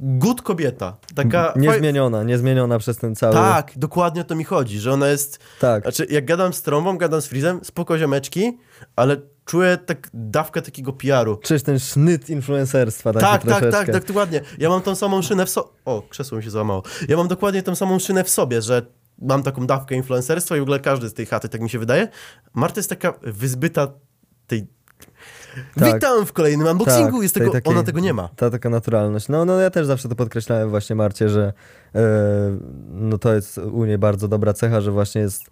good kobieta. Taka... faj- Niezmieniona, niezmieniona przez ten cały... Tak, dokładnie o to mi chodzi, że ona jest... Tak. Znaczy, jak gadam z Trąbą, gadam z Freezem, spoko ziomeczki, ale czuję tak dawkę takiego PR-u. Czyż ten sznyt influencerstwa taki Tak, tak, troszeczkę. tak, tak, dokładnie. Ja mam tą samą szynę w sobie. O, krzesło mi się złamało. Ja mam dokładnie tą samą szynę w sobie, że mam taką dawkę influencerstwa i w ogóle każdy z tej chaty, tak mi się wydaje. Marta jest taka wyzbyta tej... Tak. Witam w kolejnym unboxingu, Tak, jest tego, takiej- ona tego nie ma. Ta taka naturalność. No, no ja też zawsze to podkreślałem właśnie Marcie, że e, no to jest u niej bardzo dobra cecha, że właśnie jest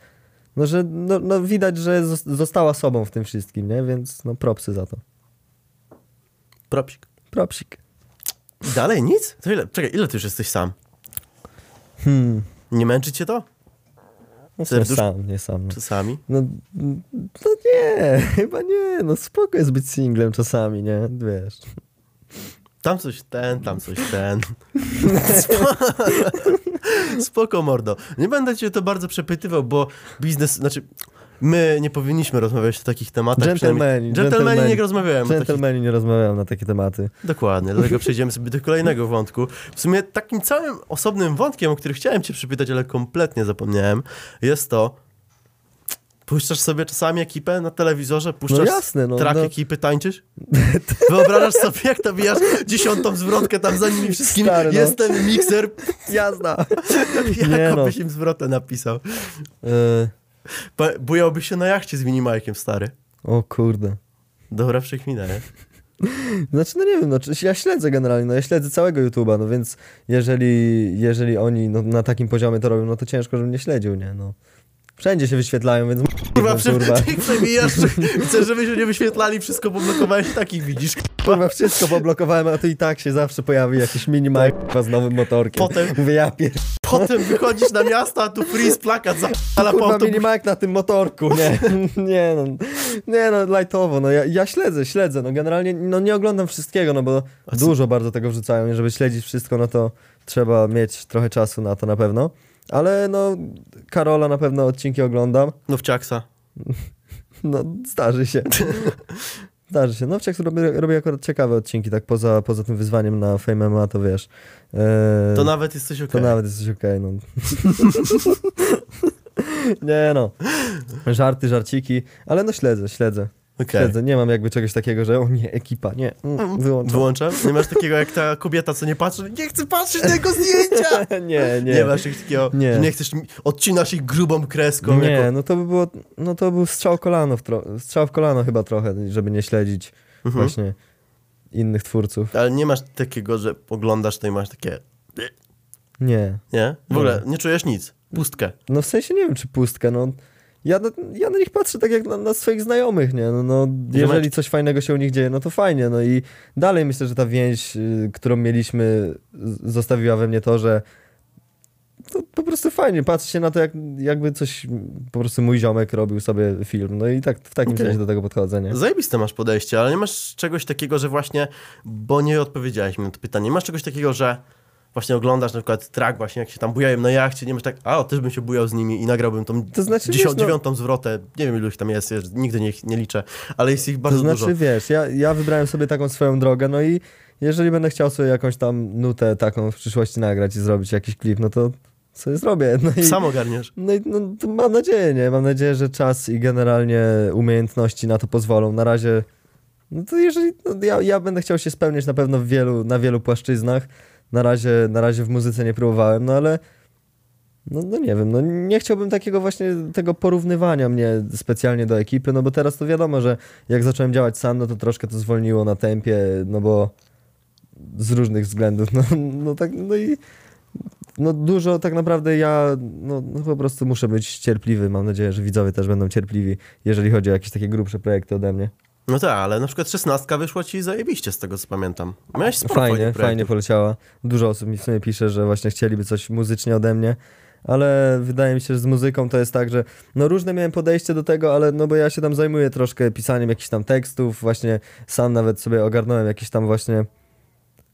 no, że no, no widać, że zos- została sobą w tym wszystkim, nie? Więc no propsy za to. Propsik. Propsik. Dalej nic? To ile? Czekaj, ile ty już jesteś sam? Hmm. Nie męczy cię to? No Serdusz- sam, nie sam. No. Czasami? No, no nie, chyba nie. No spoko jest być singlem czasami, nie? Wiesz. Tam coś ten, tam coś ten. Spo- Spoko, mordo. Nie będę cię to bardzo przepytywał, bo biznes, znaczy... My nie powinniśmy rozmawiać o takich tematach. Dżentelmeni, Dżentelmeni dżentelmeni. nie rozmawiają o takich Dżentelmeni nie rozmawiają na takie tematy. Dokładnie, dlatego przejdziemy sobie do kolejnego wątku. W sumie takim całym osobnym wątkiem, o który chciałem cię przypytać, ale kompletnie zapomniałem, jest to, Puszczasz sobie czasami ekipę na telewizorze? No Puszczasz jasne, no. trak no. ekipy, tańczysz? Wyobrażasz sobie, jak to bijasz dziesiątą zwrotkę tam za nimi wszystkimi? Stary, no. Jestem mikser. Jazda. Jak Nie no. byś im zwrotę napisał? E, Bujałbyś się na jachcie z minimajkiem, stary. o kurde. Dobra przekmina, nie? Znaczy, no nie wiem, no, ja śledzę generalnie, no ja śledzę całego YouTube'a, no więc jeżeli, jeżeli oni no, na takim poziomie to robią, no to ciężko, żebym nie śledził, nie, no. Wszędzie się wyświetlają, więc Kurwa, prze- kurwa, ty przebijasz, chcesz, żeby się nie wyświetlali, wszystko poblokowałeś, takich widzisz. kurwa, wszystko poblokowałem, a to i tak się zawsze pojawi jakiś mini kurwa, z nowym motorkiem. Potem- Mówię, ja pier... Potem wychodzisz na miasto, a tu freeze plakat za ale po Kurwa, autobus. na tym motorku, nie, nie no, nie no, lightowo, no ja, ja śledzę, śledzę, no generalnie, no nie oglądam wszystkiego, no bo dużo bardzo tego wrzucają i żeby śledzić wszystko, no to trzeba mieć trochę czasu na to na pewno, ale no, Karola na pewno odcinki oglądam, No w ciaksa. no zdarzy się. Zdarzy się. No w Czechach robię, robię akurat ciekawe odcinki, tak poza, poza tym wyzwaniem na Fame MMA, to wiesz. e, To nawet jesteś okej. to nawet jesteś okej, no. Nie no. Żarty, żarciki, ale no śledzę, śledzę. Okej. Śledzę. Nie mam jakby czegoś takiego, że o nie, ekipa, nie, mm, wyłączam. Wyłączam? Nie masz takiego jak ta kobieta, co nie patrzy, nie chcę patrzeć na jego zdjęcia! nie, nie. Nie, masz takiego, Nie. że nie chcesz, odcinasz ich grubą kreską. Nie, jako... no to by było, no to był strzał kolano, w tro- strzał w kolano chyba trochę, żeby nie śledzić Mhm. właśnie innych twórców. Ale nie masz takiego, że oglądasz to i masz takie, Nie. nie? W ogóle nie czujesz nic, pustkę. No w sensie nie wiem, czy pustka, no. Ja na, ja na nich patrzę tak jak na, na swoich znajomych, nie? No, no, jeżeli coś fajnego się u nich dzieje, no to fajnie, no i dalej myślę, że ta więź, y, którą mieliśmy, zostawiła we mnie to, że to po prostu fajnie, patrzy się na to, jak, jakby coś, po prostu mój ziomek robił sobie film, no i tak w takim Okej. sensie do tego podchodzę, nie? Zajebiste masz podejście, ale nie masz czegoś takiego, że właśnie, bo nie odpowiedziałeś mi na to pytanie, nie masz czegoś takiego, że właśnie oglądasz na przykład track właśnie, jak się tam bujają na jachcie, nie masz tak, a, też bym się bujał z nimi i nagrałbym tą To znaczy, no- dziewiątą zwrotę, nie wiem ilu ich tam jest, jest, nigdy nie, nie liczę, ale jest ich To bardzo znaczy, dużo. wiesz, ja, ja wybrałem sobie taką swoją drogę, no i jeżeli będę chciał sobie jakąś tam nutę taką w przyszłości nagrać i zrobić jakiś klip, no to sobie zrobię. No i, Sam ogarniesz. no i no, to mam nadzieję, nie? Mam nadzieję, że czas i generalnie umiejętności na to pozwolą. Na razie, no to jeżeli, no ja, ja będę chciał się spełniać na pewno w wielu, na wielu płaszczyznach. Na razie, na razie w muzyce nie próbowałem, no ale no, no nie wiem, no nie chciałbym takiego właśnie tego porównywania mnie specjalnie do ekipy, no bo teraz to wiadomo, że jak zacząłem działać sam, no to troszkę to zwolniło na tempie, no bo z różnych względów, no, no tak, no i no dużo tak naprawdę ja no, no po prostu muszę być cierpliwy, mam nadzieję, że widzowie też będą cierpliwi, jeżeli chodzi o jakieś takie grubsze projekty ode mnie. No tak, ale na przykład szesnastka wyszła ci zajebiście z tego, co pamiętam. Miałeś sporo Fajnie, fajnie poleciała. Dużo osób mi w sumie pisze, że właśnie chcieliby coś muzycznie ode mnie, ale wydaje mi się, że z muzyką to jest tak, że no różne miałem podejście do tego, ale no bo ja się tam zajmuję troszkę pisaniem jakichś tam tekstów, właśnie sam nawet sobie ogarnąłem jakieś tam właśnie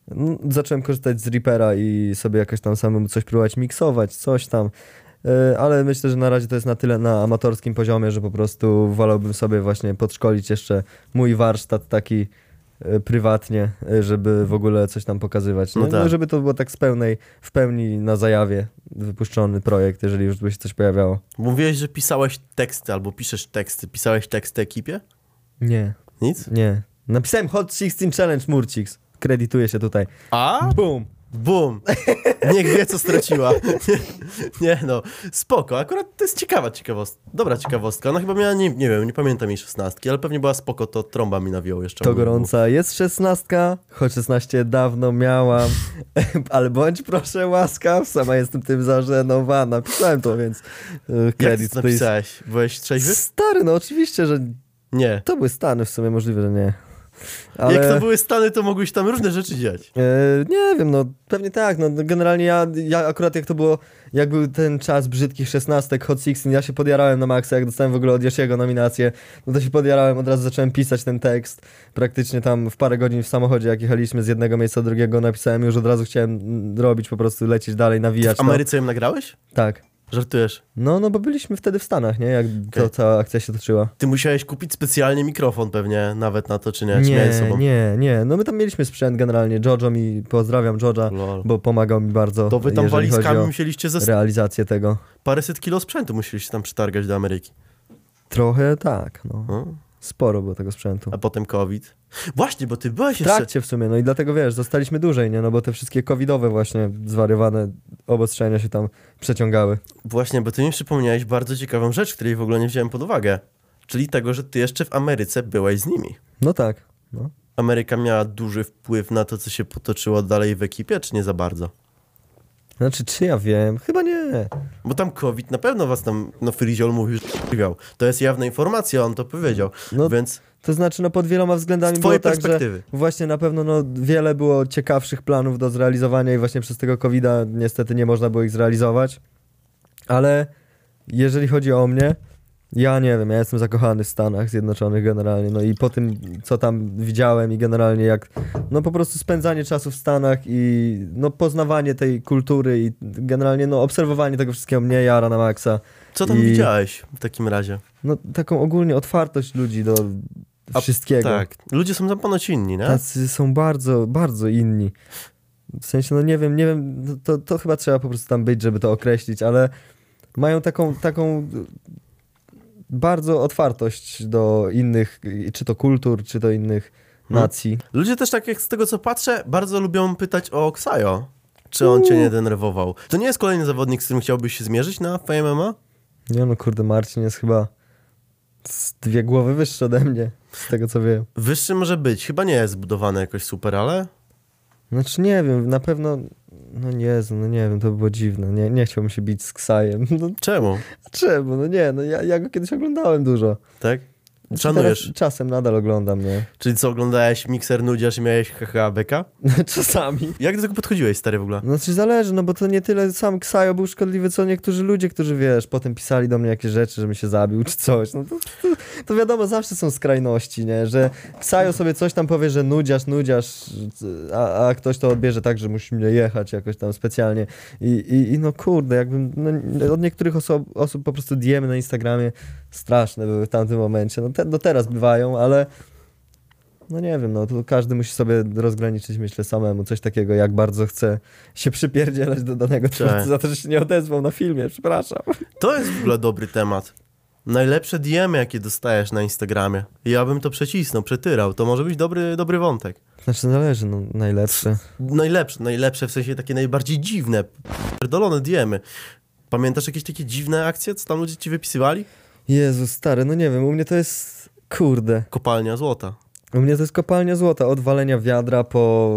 no, zacząłem korzystać z Reapera i sobie jakoś tam samemu coś próbować miksować, coś tam. E, Ale myślę, że na razie to jest na tyle na amatorskim poziomie, że po prostu wolałbym sobie właśnie podszkolić jeszcze mój warsztat taki e, prywatnie, e, żeby w ogóle coś tam pokazywać. No No, no, tak. żeby to było tak z pełnej, w pełni na zajawie wypuszczony projekt, jeżeli już by się coś pojawiało. Mówiłeś, że pisałeś teksty albo piszesz teksty. Pisałeś teksty ekipie? Nie, Nic? nie. Napisałem Hot 16 Challenge Murciks. Kredytuję się tutaj. A? Boom! Bum! Niech wie, co straciła. nie no, spoko. Akurat to jest ciekawa ciekawostka. Dobra ciekawostka. Ona chyba miała, nie, nie wiem, nie pamiętam jej szesnastki, ale pewnie była spoko, to trąba mi nawijał jeszcze. To gorąca jest szesnastka, choć 16 dawno miałam, ale bądź proszę łaskaw, sama jestem tym zażenowana. Pisałem to, więc e, Jak napisałeś? Byłeś trzeźwy? Stary, no oczywiście, że Nie. to były Stany w sumie, możliwe, że nie. Ale, Jak to były Stany, to mogłeś tam różne rzeczy dziać. e, nie wiem, no pewnie tak, no generalnie ja, ja akurat jak to było, jak był ten czas brzydkich szesnastek, Hot 16, ja się podjarałem na maksa, jak dostałem w ogóle od Yoshiego nominację, no to się podjarałem, od razu zacząłem pisać ten tekst, praktycznie tam w parę godzin w samochodzie, jak jechaliśmy z jednego miejsca do drugiego, napisałem już od razu chciałem mm, robić, po prostu lecieć dalej, nawijać W Ameryce ją nagrałeś? to. Tak. Żartujesz. No, no bo byliśmy wtedy w Stanach, nie? Jak to, Okej. ta akcja się toczyła. Ty musiałeś kupić specjalnie mikrofon pewnie nawet na to, czy nie? Nie, sobą? nie, nie. No my tam mieliśmy sprzęt generalnie. Jojo mi, pozdrawiam Joja, bo pomagał mi bardzo, To wy tam walizkami musieliście ze realizację tego. paręset kilo sprzętu musieliście tam przytargać do Ameryki. Trochę tak, no. No. Sporo było tego sprzętu. A potem COVID. Właśnie, bo ty byłeś W jeszcze... trakcie w sumie, no i dlatego wiesz, zostaliśmy dłużej, nie? No bo te wszystkie covidowe właśnie zwariowane obostrzenia się tam przeciągały. Właśnie, bo ty mi przypomniałeś bardzo ciekawą rzecz, której w ogóle nie wziąłem pod uwagę. Czyli tego, że ty jeszcze w Ameryce byłeś z nimi. No tak, no. Ameryka miała duży wpływ na to, co się potoczyło dalej w ekipie, czy nie za bardzo? Znaczy, czy ja wiem? Chyba nie. Bo tam COVID na pewno was tam, no Friziol mówił, że. To jest jawna informacja, on to powiedział. No, Więc To znaczy, no pod wieloma względami było tak, że perspektywy. właśnie na pewno no, wiele było ciekawszych planów do zrealizowania i właśnie przez tego covid niestety nie można było ich zrealizować. Ale jeżeli chodzi o mnie, ja nie wiem, ja jestem zakochany w Stanach Zjednoczonych generalnie, no i po tym, co tam widziałem i generalnie jak, no po prostu spędzanie czasu w Stanach i no poznawanie tej kultury i generalnie no obserwowanie tego wszystkiego mnie jara na maksa. Co tam i- widziałeś w takim razie? No taką ogólnie otwartość ludzi do A, wszystkiego. Tak. Ludzie są tam ponoć inni, nie? Tacy są bardzo, bardzo inni. W sensie, no nie wiem, nie wiem, to, to chyba trzeba po prostu tam być, żeby to określić, ale mają taką, taką bardzo otwartość do innych, czy to kultur, czy do innych No. nacji. Ludzie też tak jak z tego co patrzę, bardzo lubią pytać o Ksajo. Czy on cię nie denerwował? To nie jest kolejny zawodnik, z którym chciałbyś się zmierzyć na FMMA? Nie no, kurde, Marcin jest chyba z dwie głowy wyższy ode mnie, z tego co wiem. Wyższy może być. Chyba nie jest zbudowany jakoś super, ale... Znaczy nie wiem, na pewno, no Jezu, no nie wiem, to by było dziwne, nie, nie chciałbym się bić z Ksajem. No Czemu? czemu, no nie, no ja, ja go kiedyś oglądałem dużo. Tak? Szanujesz. Czasem nadal oglądam, nie? Czyli co, oglądałeś mikser nudziarz i miałeś haha beka? Czasami. Jak do tego podchodziłeś, stary, w ogóle? Znaczy zależy, no bo to nie tyle sam Ksajo był szkodliwy, co niektórzy ludzie, którzy wiesz, potem pisali do mnie jakieś rzeczy, żebym się zabił czy coś. No to, to, to wiadomo, zawsze są skrajności, nie? Że Ksajo sobie coś tam powie, że nudziarz, nudziarz, a, a ktoś to odbierze tak, że musi mnie jechać jakoś tam specjalnie. I, i, i no kurde, jakbym, no, od niektórych oso osób po prostu diemy na Instagramie straszne były w tamtym momencie. No te, do teraz bywają, ale no nie wiem, no to każdy musi sobie rozgraniczyć, myślę, samemu coś takiego, jak bardzo chce się przypierdzielać do danego twórcy Tak. za to, że się nie odezwał na filmie, przepraszam. To jest w ogóle dobry temat. Najlepsze DM, jakie dostajesz na Instagramie. Ja bym to przecisnął, przetyrał. To może być dobry, dobry wątek. Znaczy zależy, no najlepsze. Najlepsze, najlepsze w sensie takie najbardziej dziwne, pierdolone diemy. Pamiętasz jakieś takie dziwne akcje, co tam ludzie ci wypisywali? Jezu, stary, no nie wiem, u mnie to jest, kurde, Kopalnia złota. u mnie to jest kopalnia złota, od walenia wiadra po,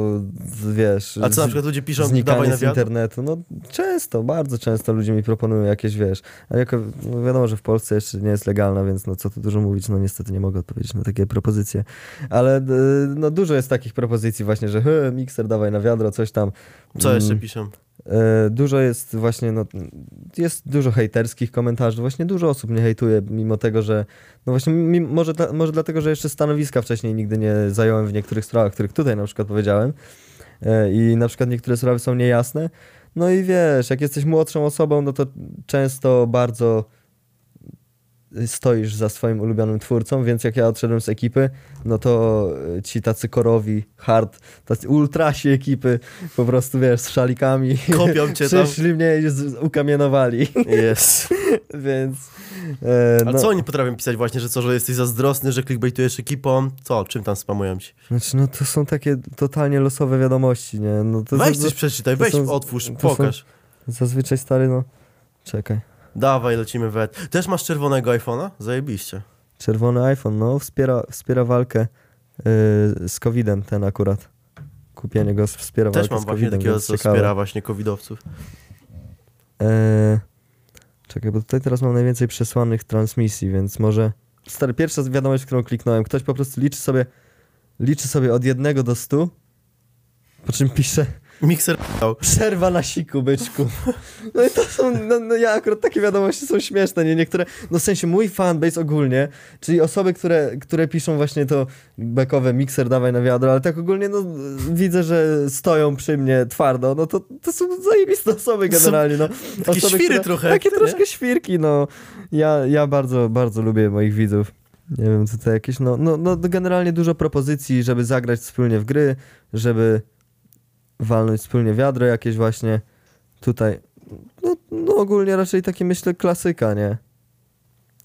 wiesz... A co na z- przykład ludzie piszą, dawaj na z internetu, no często, bardzo często ludzie mi proponują jakieś, wiesz, a jako, no wiadomo, że w Polsce jeszcze nie jest legalna, więc no co tu dużo mówić, no niestety nie mogę odpowiedzieć na takie propozycje, ale y, no dużo jest takich propozycji właśnie, że mikser dawaj na wiadro, coś tam. Co jeszcze Mm, piszą? E, Dużo jest właśnie, no, jest dużo hejterskich komentarzy, właśnie dużo osób mnie hejtuje, mimo tego, że, no właśnie, może, może dlatego, że jeszcze stanowiska wcześniej nigdy nie zająłem w niektórych sprawach, których tutaj na przykład powiedziałem E, i na przykład niektóre sprawy są niejasne, no i wiesz, jak jesteś młodszą osobą, no to często bardzo stoisz za swoim ulubionym twórcą, więc jak ja odszedłem z ekipy, no to e, ci tacy korowi, hard, tacy ultrasi ekipy, po prostu wiesz, z szalikami, Kopią cię tam. przyszli mnie i z- ukamienowali, Jest. więc... E, A no, co oni potrafią pisać właśnie, że co, że jesteś zazdrosny, że clickbaitujesz ekipą? Co, czym tam spamują ci? Znaczy, no to są takie totalnie losowe wiadomości, nie? No to Weź za- coś przeczytaj, weź, są- otwórz, to są- pokaż. Zazwyczaj stary, no... Czekaj. Dawaj, lecimy wet. Też masz czerwonego iPhone'a? Zajebiście. Czerwony iPhone, no, wspiera, wspiera walkę yy, z COVID-em, ten akurat. Kupienie go wspiera Też walkę mam z właśnie COVID-em, takiego, więc co ciekawe. wspiera właśnie covidowców. Eee, czekaj, bo tutaj teraz mam najwięcej przesłanych transmisji, więc może... Stary, pierwsza wiadomość, którą kliknąłem, ktoś po prostu liczy sobie, liczy sobie od jednego do stu, po czym pisze Mikser przerwa na siku, byczku. No i to są, no, no ja akurat takie wiadomości są śmieszne, nie? Niektóre, no w sensie mój fanbase ogólnie, czyli osoby, które, które piszą właśnie to bekowe mikser dawaj na wiadro, ale tak ogólnie, no widzę, że stoją przy mnie twardo, no to, to są zajebiste osoby To generalnie, no. takie świry trochę, Takie nie? troszkę świrki, no. Ja, ja bardzo, bardzo lubię moich widzów. Nie wiem, tutaj jakieś, no, no, no generalnie dużo propozycji, żeby zagrać wspólnie w gry, żeby walnąć wspólnie wiadro jakieś właśnie tutaj. No, no ogólnie raczej takie myślę klasyka, nie?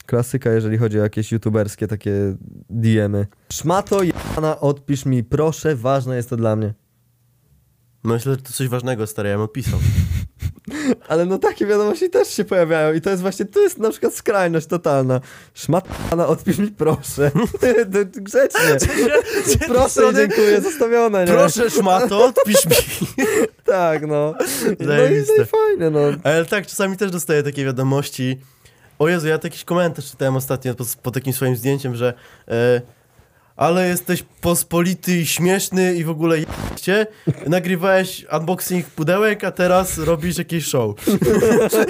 Klasyka, jeżeli chodzi o jakieś youtuberskie takie DM-y. Szmato Jana, odpisz mi, proszę, ważne jest to dla mnie. Myślę, że to coś ważnego, stary, ja bym odpisał. Ale no takie wiadomości też się pojawiają i to jest właśnie, to jest na przykład skrajność totalna. Szmatana, odpisz mi proszę. Grzecznie. Proszę i dziękuję, zostawione, nie? Proszę, szmato, odpisz mi. Tak, no. No i, no i fajnie, no. Ale tak, czasami też dostaję takie wiadomości. O Jezu, ja jakiś komentarz czytałem ostatnio pod, pod takim swoim zdjęciem, że e, ale jesteś pospolity i śmieszny i w ogóle cię. Nagrywałeś unboxing pudełek, a teraz robisz jakieś show.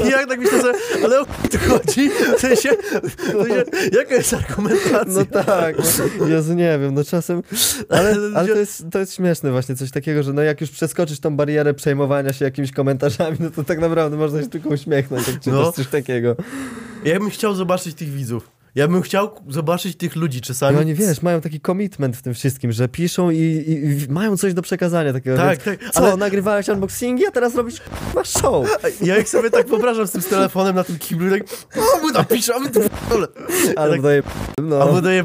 I jak tak myślę sobie, ale o tu chodzi? W sensie, w sensie jaka jest argumentacja? No tak, no, Jezu, nie wiem, no czasem, ale, ale to, jest, to jest śmieszne właśnie, coś takiego, że no jak już przeskoczysz tą barierę przejmowania się jakimiś komentarzami, no to tak naprawdę można się tylko uśmiechnąć, jak No. coś takiego. Ja bym chciał zobaczyć tych widzów. Ja bym chciał zobaczyć tych ludzi czasami. I oni, wiesz, mają taki commitment w tym wszystkim, że piszą i, i, i mają coś do przekazania takiego, Tak, więc, tak, Co, ale- nagrywałeś unboxingi, a teraz robisz k***a show. Ja jak sobie tak wyobrażam z tym z telefonem na tym kiblu, tak o, my napiszemy tu ale Ale tak, daje, no. Albo daje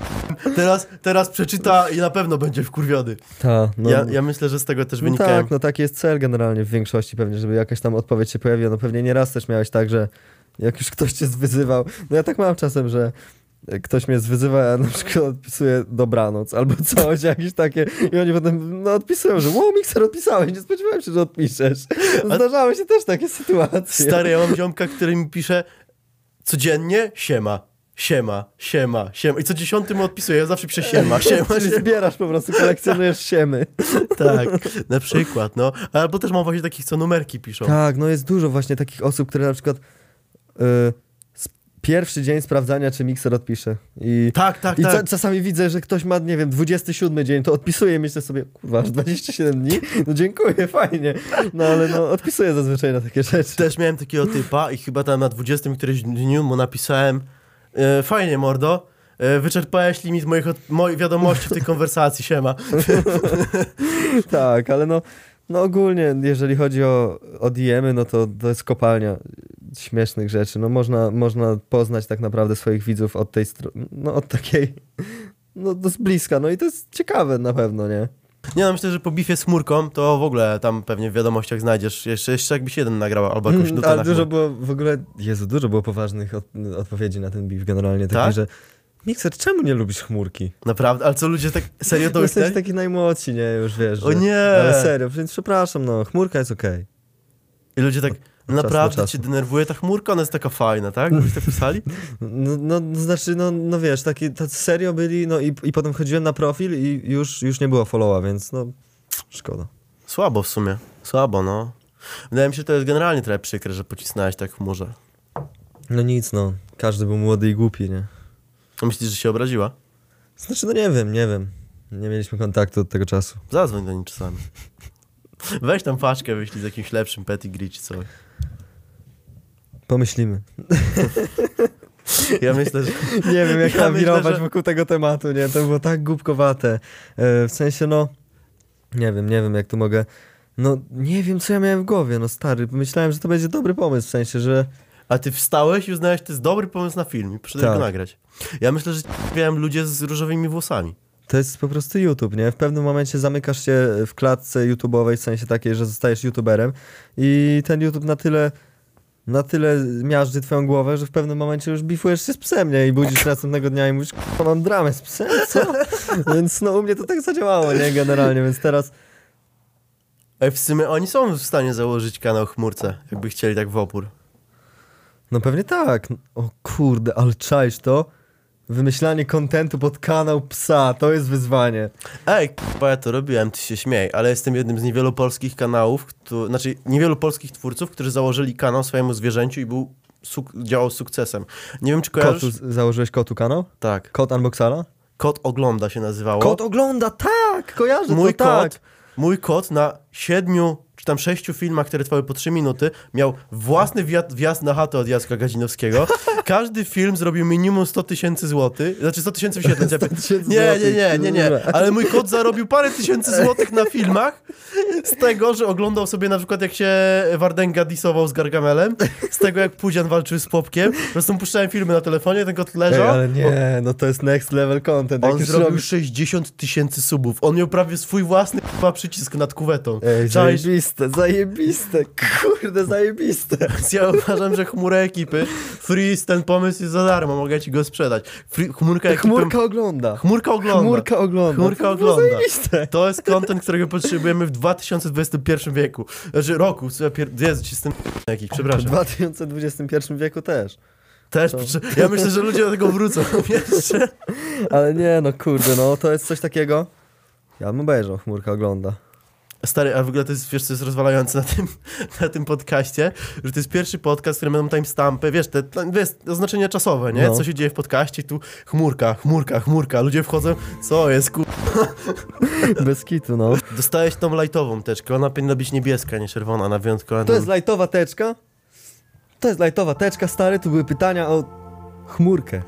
teraz, teraz przeczyta i na pewno będzie wkurwiony. Ta, no. Ja, ja myślę, że z tego też No wynikają. tak, no taki jest cel generalnie w większości pewnie, żeby jakaś tam odpowiedź się pojawiła. No pewnie nieraz też miałeś tak, że jak już ktoś cię zwyzywał, no ja tak mam czasem, że ktoś mnie zwyzywa, ja na przykład odpisuję dobranoc albo coś, jakieś takie i oni potem no, odpisują, że wow, mikser odpisałeś, nie spodziewałem się, że odpiszesz. Zdarzały się też takie sytuacje. Stary, ja mam ziomka, który mi pisze codziennie siema, siema, siema, siema. I co dziesiąty mu odpisuje, ja zawsze piszę siema, siema, Czyli siema. zbierasz po prostu, kolekcjonujesz siemy. Tak, na przykład, no. Albo też mam właśnie takich, co numerki piszą. Tak, no jest dużo właśnie takich osób, które na przykład y, s- pierwszy dzień sprawdzania, czy mikser odpisze. I Tak, tak, I tak. czasami widzę, że ktoś ma, nie wiem, 27 dzień, to odpisuje i myślę sobie, kurwa, aż 27 dni? No dziękuję, fajnie. No ale no, odpisuję zazwyczaj na takie rzeczy. Też miałem takiego typa i chyba tam na 20 któreś dniu mu napisałem e, fajnie, mordo, e, wyczerpałeś limit moich, od, moich wiadomości w tej konwersacji, siema. tak, ale no, no ogólnie, jeżeli chodzi o, o DM-y, no to to jest kopalnia śmiesznych rzeczy. No można, można poznać tak naprawdę swoich widzów od tej strony, no od takiej, no to z bliska, no i to jest ciekawe na pewno, nie? Nie no, myślę, że po bifie z chmurką to w ogóle tam pewnie w wiadomościach znajdziesz, jeszcze, jeszcze jakbyś jeden nagrał albo jakąś nutę Ale dużo było, w ogóle, Jezu, dużo było poważnych od, odpowiedzi na ten beef generalnie, takich, Tak? że Mikser, czemu nie lubisz chmurki? Naprawdę, ale co ludzie tak serio to To jesteś taki najmłodsi, nie? Już wiesz, O że, nie! Ale serio, więc przepraszam, no, chmurka jest okej. I ludzie tak, naprawdę cię denerwuje ta chmurka, ona jest taka fajna, tak? Byś tak pisali? No, no, no, znaczy, no, no wiesz, taki, tacy serio byli, no i, i potem wchodziłem na profil i już, już nie było followa, więc no, szkoda. Słabo w sumie, słabo, no. Wydaje mi się, że to jest generalnie trochę przykre, że pocisnąłeś tak w chmurze. No nic, no, każdy był młody i głupi, nie? A Myślisz, że się obraziła? Znaczy, no nie wiem, nie wiem. Nie mieliśmy kontaktu od tego czasu. Zadzwoń do niej czasami. Weź tam paczkę, wyślij z jakimś lepszym pedigree czy coś. Pomyślimy. Ja myślę, że... Nie wiem, jak Ja tam myślę, wirować że- wokół tego tematu, nie? To było tak głupkowate. E, w sensie, no, nie wiem, nie wiem, jak tu mogę... No, nie wiem, co ja miałem w głowie, no stary. Myślałem, że to będzie dobry pomysł, w sensie, że... A ty wstałeś i uznałeś, że to jest dobry pomysł na film i Tak. go nagrać. Ja myślę, że wiem ludzie z różowymi włosami. To jest po prostu YouTube, nie? W pewnym momencie zamykasz się w klatce YouTube'owej, w sensie takiej, że zostajesz YouTuberem i ten YouTube na tyle na tyle miażdży twoją głowę, że w pewnym momencie już bifujesz się z psem, nie? I budzisz następnego dnia i mówisz, "K***a, mam dramę z psem, co? więc no u mnie to tak zadziałało, nie? Generalnie, więc teraz Ej, w sumie oni są w stanie założyć kanał chmurce, jakby chcieli tak w opór. No pewnie tak. O kurde, ale czaisz to? Wymyślanie kontentu pod kanał psa, to jest wyzwanie. Ej, k***a, ja to robiłem, ty się śmiej, ale jestem jednym z niewielu polskich kanałów, znaczy niewielu polskich twórców, którzy założyli kanał swojemu zwierzęciu i był suk- działał z sukcesem. Nie wiem, czy kojarzysz? Kotu, założyłeś kotu kanał? Tak. Kot Unboxala? Kot ogląda się nazywało. Kot ogląda, tak! Kojarzę mój to, tak. kot, mój kot na siedmiu czy tam sześciu filmach, które trwały po trzy minuty, miał własny wjazd, na chatę od Jacka Gazinowskiego. Każdy film zrobił minimum 100 tysięcy złotych, znaczy 100 tysięcy wyświetleń. 100 tysięcy Nie, nie, nie, nie, nie. Ale mój kot zarobił parę tysięcy złotych na filmach z tego, że oglądał sobie na przykład jak się Wardenga disował z Gargamelem, z tego jak Pudzian walczył z Popkiem. Po prostu puszczałem filmy na telefonie, ten kot Ej, leżał. ale nie, no to jest next level content. On zrobił robisz- 60 tysięcy subów. On miał prawie swój własny k***a, przycisk nad kuwetą. Ej, zajebiste, zajebiste, kurde, zajebiste. Ja uważam, że chmura ekipy, Freeze, ten pomysł jest za darmo, mogę ci go sprzedać. Free, chmurka ekipy... Chmurka ogląda. Chmurka ogląda. Chmurka ogląda. Chmurka To ogląda. To jest content, którego potrzebujemy w 2021 wieku. Znaczy roku. Jezu, ci z tym jakiś, W przepraszam. 2021 wieku też. Też, potrze- ja myślę, że ludzie do tego wrócą jeszcze. Ale nie, no kurde, no to jest coś takiego. Ja bym obejrzał, chmurka ogląda. Stary, a w ogóle to jest, wiesz, co jest rozwalające na tym, na tym podcaście, że to jest pierwszy podcast, który będą timestampy, wiesz, te, wiesz, oznaczenia czasowe, nie? No. Co się dzieje w podcaście, tu chmurka, chmurka, chmurka, ludzie wchodzą, co jest, ku... Bez kitu, no. Dostałeś tą lightową teczkę, ona powinna być niebieska, nie czerwona, na wyjątkowo. To jest lajtowa teczka. To jest lajtowa teczka, stary, tu były pytania o chmurkę.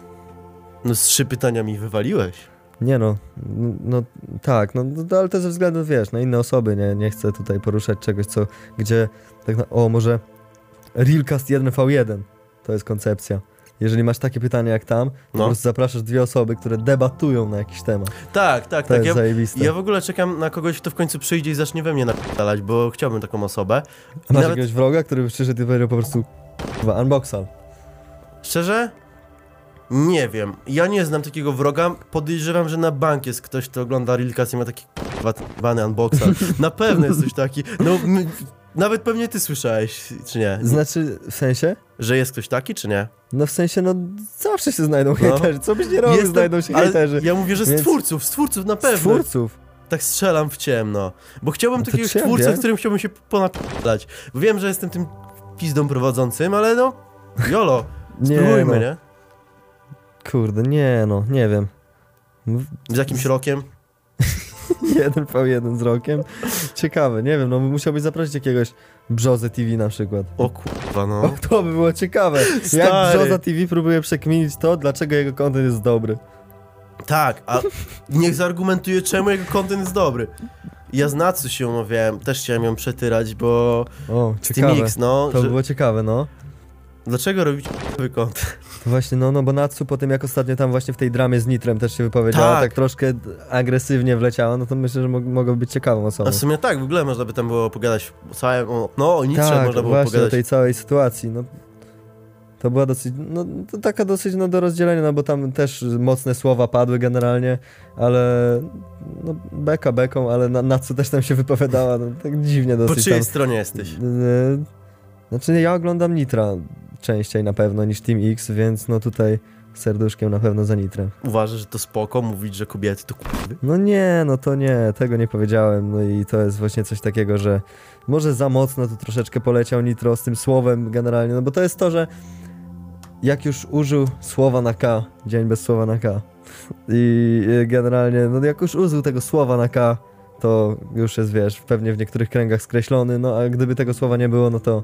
No z trzy pytania mi wywaliłeś. Nie no, no tak, no, no ale to ze względu, wiesz, na inne osoby, nie, nie chcę tutaj poruszać czegoś, co, gdzie, tak na, o może Realcast 1v1, to jest koncepcja. Jeżeli masz takie pytania jak tam, to No. po prostu zapraszasz dwie osoby, które debatują na jakiś temat. Tak, tak, To tak. jest Ja, zajebiste. ja w ogóle czekam na kogoś, kto w końcu przyjdzie i zacznie we mnie napisać, bo chciałbym taką osobę. A masz nawet- jakiegoś wroga, który by przyszedł i powiedział po prostu kurwa, unboxal. Szczerze? Nie wiem. Ja nie znam takiego wroga. Podejrzewam, że na bank jest ktoś, kto ogląda Realcast i ma taki bany unboxer. Na pewno jest coś taki. No, m- nawet pewnie ty słyszałeś, czy nie? Znaczy, w sensie? Że jest ktoś taki, czy nie? No w sensie, no zawsze się znajdą No. hejterzy, co byś nie robił, Jestem- znajdą się hejterzy. Ja mówię, że z Więc- twórców, z twórców na Z pewno. twórców. Tak strzelam w ciemno. Bo chciałbym No takiego twórcę, z którym chciałbym się ponapilać. Bo wiem, że jestem tym pizdą prowadzącym, ale no, jolo, spróbujmy, no. nie? Kurde, nie no, nie wiem. Z jakimś rokiem. Jeden v jeden z rokiem. Ciekawe, nie wiem, no musiałbyś zaprosić jakiegoś Brzozę TV na przykład. O kurwa, O, no. to by było ciekawe. Jak. Brzoza TV próbuje przekminić to, dlaczego jego content jest dobry. Tak, a niech zargumentuje, czemu jego content jest dobry. Ja z Natsu się umawiałem, też chciałem ją przetyrać, bo O, ciekawe. X, no, To by że, było ciekawe, no. Dlaczego robić nowy? To właśnie, no, no bo Natsu po tym jak ostatnio tam właśnie w tej dramie z Nitrem też się wypowiedziała, tak, Tak. troszkę agresywnie wleciała, no to myślę, że mog mogło być ciekawą osobą. A w sumie tak, w ogóle można by tam było pogadać o całym, o, no o Nietzsche tak, można było właśnie o pogadać. tej całej sytuacji, no. To była dosyć, no to taka dosyć no, do rozdzielenia, no bo tam też mocne słowa padły generalnie, ale no beka beką, ale na, na co też tam się wypowiadała, no tak dziwnie Po dosyć czyjej tam. stronie jesteś? Yy, Znaczy ja oglądam Nitra częściej na pewno niż Team X, więc no tutaj serduszkiem na pewno za Nitrem. Uważasz, że to spoko mówić, że kobiety to kurwy? No nie, no to nie, tego nie powiedziałem. No i to jest właśnie coś takiego, że może za mocno tu troszeczkę poleciał Nitro z tym słowem generalnie, no bo to jest to, że jak już użył słowa na K, dzień bez słowa na K i generalnie, no jak już użył tego słowa na K, to już jest, wiesz, pewnie w niektórych kręgach skreślony, no a gdyby tego słowa nie było, no to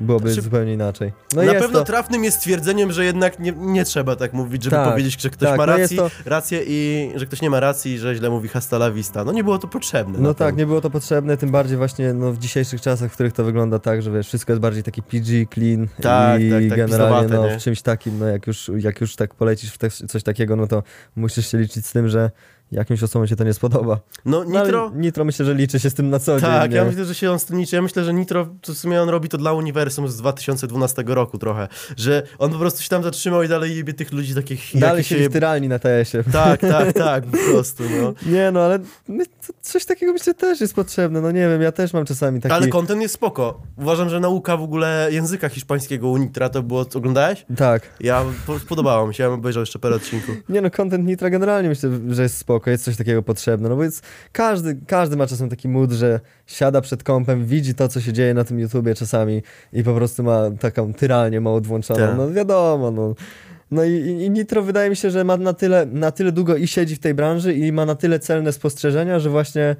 byłoby Znaczy, zupełnie inaczej. No Na pewno to, trafnym jest stwierdzeniem, że jednak nie, nie trzeba tak mówić, żeby Tak, powiedzieć, że ktoś tak, ma no jest rację, to- rację i że ktoś nie ma racji, że źle mówi hasta la vista. No nie było to potrzebne. No tak, tym. nie było to potrzebne, tym bardziej właśnie no, w dzisiejszych czasach, w których to wygląda tak, że wiesz, wszystko jest bardziej taki PG, clean Tak, i tak, tak, generalnie no, w czymś takim, no jak już, jak już tak polecisz w te, coś takiego, no to musisz się liczyć z tym, że jakimś osobom się to nie spodoba. No No, Nitro... Nitro myślę, że liczy się z tym na co dzień. Tak, ja myślę, że się on z tym liczy. Ja myślę, że Nitro, to w sumie on robi to dla uniwersum z 2012 roku trochę, że on po prostu się tam zatrzymał i dalej jebie tych ludzi takich, Dalej się... w tyralni na TS-ie. Tak, tak, tak, po prostu, no. Nie no, ale coś takiego myślę też jest potrzebne, no nie wiem, ja też mam czasami taki... Ale content jest spoko. Uważam, że nauka w ogóle języka hiszpańskiego u Nitra to było... Oglądałeś? Tak. Ja, po, podobało mi się, ja bym obejrzał jeszcze parę odcinku. Nie no, content Nitra generalnie myślę, że jest spoko, jest coś takiego potrzebne, no bo jest, każdy, każdy ma czasem taki mood, że siada przed kompem, widzi to, co się dzieje na tym YouTubie czasami i po prostu ma taką tyralnię mało włączoną, Tak. no wiadomo, no. No i, i, i Nitro wydaje mi się, że ma na tyle, na tyle długo i siedzi w tej branży i ma na tyle celne spostrzeżenia, że właśnie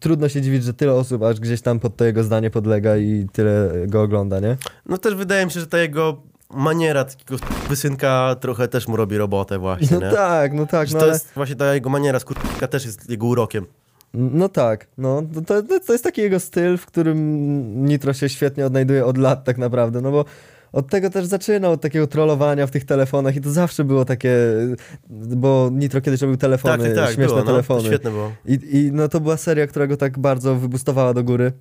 trudno się dziwić, że tyle osób aż gdzieś tam pod to jego zdanie podlega i tyle go ogląda, nie? No też wydaje mi się, że ta jego maniera takiego wysynka trochę też mu robi robotę właśnie, No nie? tak, no tak, Że no to ale... jest właśnie ta jego maniera skurka też jest jego urokiem. No tak, no to, to, to jest taki jego styl, w którym Nitro się świetnie odnajduje od lat tak naprawdę, no bo od tego też zaczynał, od takiego trollowania w tych telefonach i to zawsze było takie, bo Nitro kiedyś robił telefony, Tak, tak, tak, śmieszne było, no, telefony. to świetne było. I, I no to była seria, która go tak bardzo wybustowała do góry.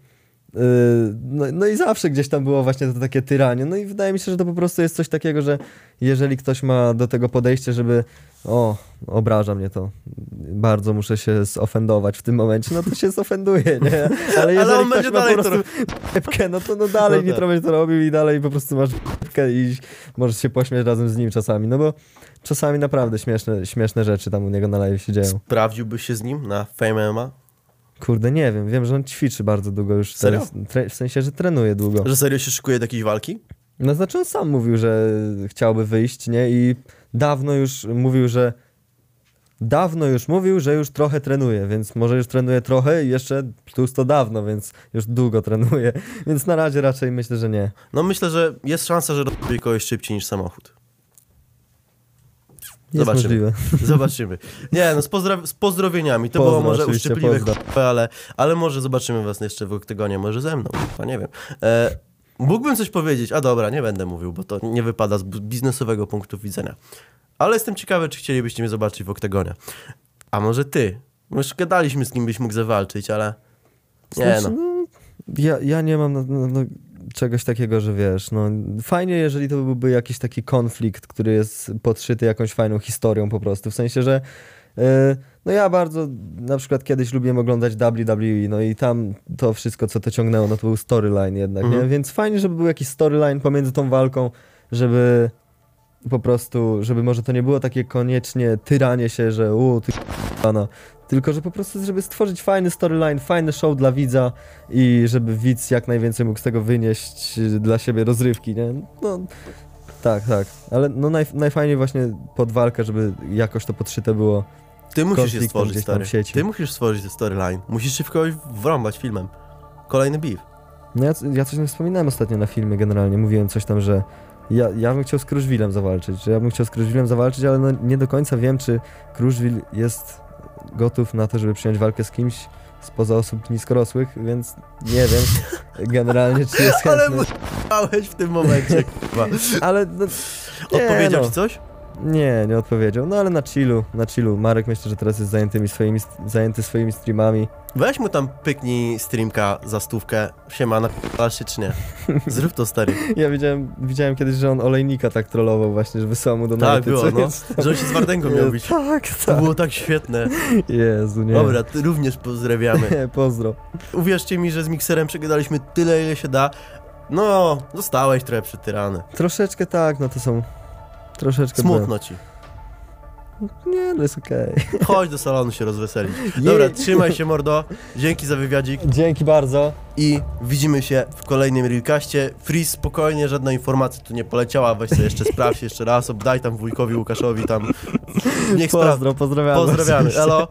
No, no i zawsze gdzieś tam było właśnie to takie tyranie. No i wydaje mi się, że to po prostu jest coś takiego, że jeżeli ktoś ma do tego podejście, żeby o, obraża mnie to, bardzo muszę się zofendować w tym momencie, no to się zofenduje, nie? Ale jeżeli on ktoś będzie ma dalej po prostu pepkę, no to no dalej No tak. Będzie to robił i dalej po prostu masz pepkę i możesz się pośmiać razem z nim czasami, no bo czasami naprawdę śmieszne, śmieszne rzeczy tam u niego na live się dzieją. Sprawdziłbyś się z nim na Fame MMA? Kurde, nie wiem. Wiem, że on ćwiczy bardzo długo już. Serio? Teraz, w sensie, że trenuje długo. Że serio się szykuje do jakiejś walki? No znaczy on sam mówił, że chciałby wyjść, nie? I dawno już mówił, że dawno już mówił, że już trochę trenuje, więc może już trenuje trochę i jeszcze plus to dawno, więc już długo trenuje. Więc na razie raczej myślę, że nie. No myślę, że jest szansa, że rozbije kogoś szybciej niż samochód. Jest Zobaczymy. możliwe. Zobaczymy. Nie, no z, pozdra- z pozdrowieniami. To było Pozdro, może oczywiście, uszczypliwe, pozdro. k***a, ale, ale może zobaczymy was jeszcze w oktagonie, może ze mną, k***a, nie wiem. E, mógłbym coś powiedzieć, a dobra, nie będę mówił, bo to nie wypada z biznesowego punktu widzenia. Ale jestem ciekawy, czy chcielibyście mnie zobaczyć w oktagonie. A może ty? My Już gadaliśmy, z kim byś mógł zawalczyć, ale... Nie Znaczy, no. Ja, ja nie mam no, no, no, czegoś takiego, że wiesz, no fajnie, jeżeli to byłby jakiś taki konflikt, który jest podszyty jakąś fajną historią po prostu, w sensie, że yy, no ja bardzo na przykład kiedyś lubiłem oglądać WWE, no i tam to wszystko, co to ciągnęło, no to był storyline jednak, Mhm. nie? Więc fajnie, żeby był jakiś storyline pomiędzy tą walką, żeby po prostu, żeby może to nie było takie koniecznie tyranie się, że u, ty tylko że po prostu, żeby stworzyć fajny storyline, fajny show dla widza i żeby widz jak najwięcej mógł z tego wynieść y, dla siebie rozrywki, nie? No, tak, tak, ale no naj, najfajniej właśnie pod walkę, żeby jakoś to podszyte było. Ty musisz je stworzyć, stary. w sieci. Ty musisz stworzyć storyline. Musisz się w kogoś wrąbać filmem. Kolejny beef. No ja, ja coś nie wspominałem ostatnio na filmie generalnie, mówiłem coś tam, że ja, ja bym chciał z Kruszwilem zawalczyć, że ja bym chciał z Kruszwilem zawalczyć, ale no nie do końca wiem, czy Kruszwil jest gotów na to, żeby przyjąć walkę z kimś spoza osób niskorosłych, więc nie wiem generalnie, czy jest Ale chętny. musiałeś w tym momencie. Ale no, nie, Odpowiedział no. ci coś? Nie, nie odpowiedział. No ale na chillu, na chillu. Marek myślę, że teraz jest zajętymi swoimi, zajęty swoimi streamami. Weź mu tam pyknij streamka za stówkę. Siema, napalasz się czy nie? Zrób to, stary. Ja widziałem, widziałem kiedyś, że on olejnika tak trollował właśnie, że wysyłał mu do Tak, było, no. Że on się z Wardęgą miał bić. Tak, To tak. było tak świetne. Jezu, nie. Dobra, również pozdrawiamy. Nie, pozdro. Uwierzcie mi, że z mikserem przegadaliśmy tyle, ile się da. No, zostałeś trochę przytyrany. Troszeczkę tak, no to są... Troszeczkę Smutno ci. byłem. Nie, no jest okej. Chodź do salonu się rozweselić. Dobra, trzymaj się, mordo. Dzięki za wywiadzik. Dzięki bardzo. I widzimy się w kolejnym Realcaście. Freeze, spokojnie, żadna informacja tu nie poleciała. Weź sobie jeszcze sprawdź jeszcze raz, daj tam wujkowi Łukaszowi tam. Niech. Pozdro, pozdrawiamy. Pozdrawiamy. Elo.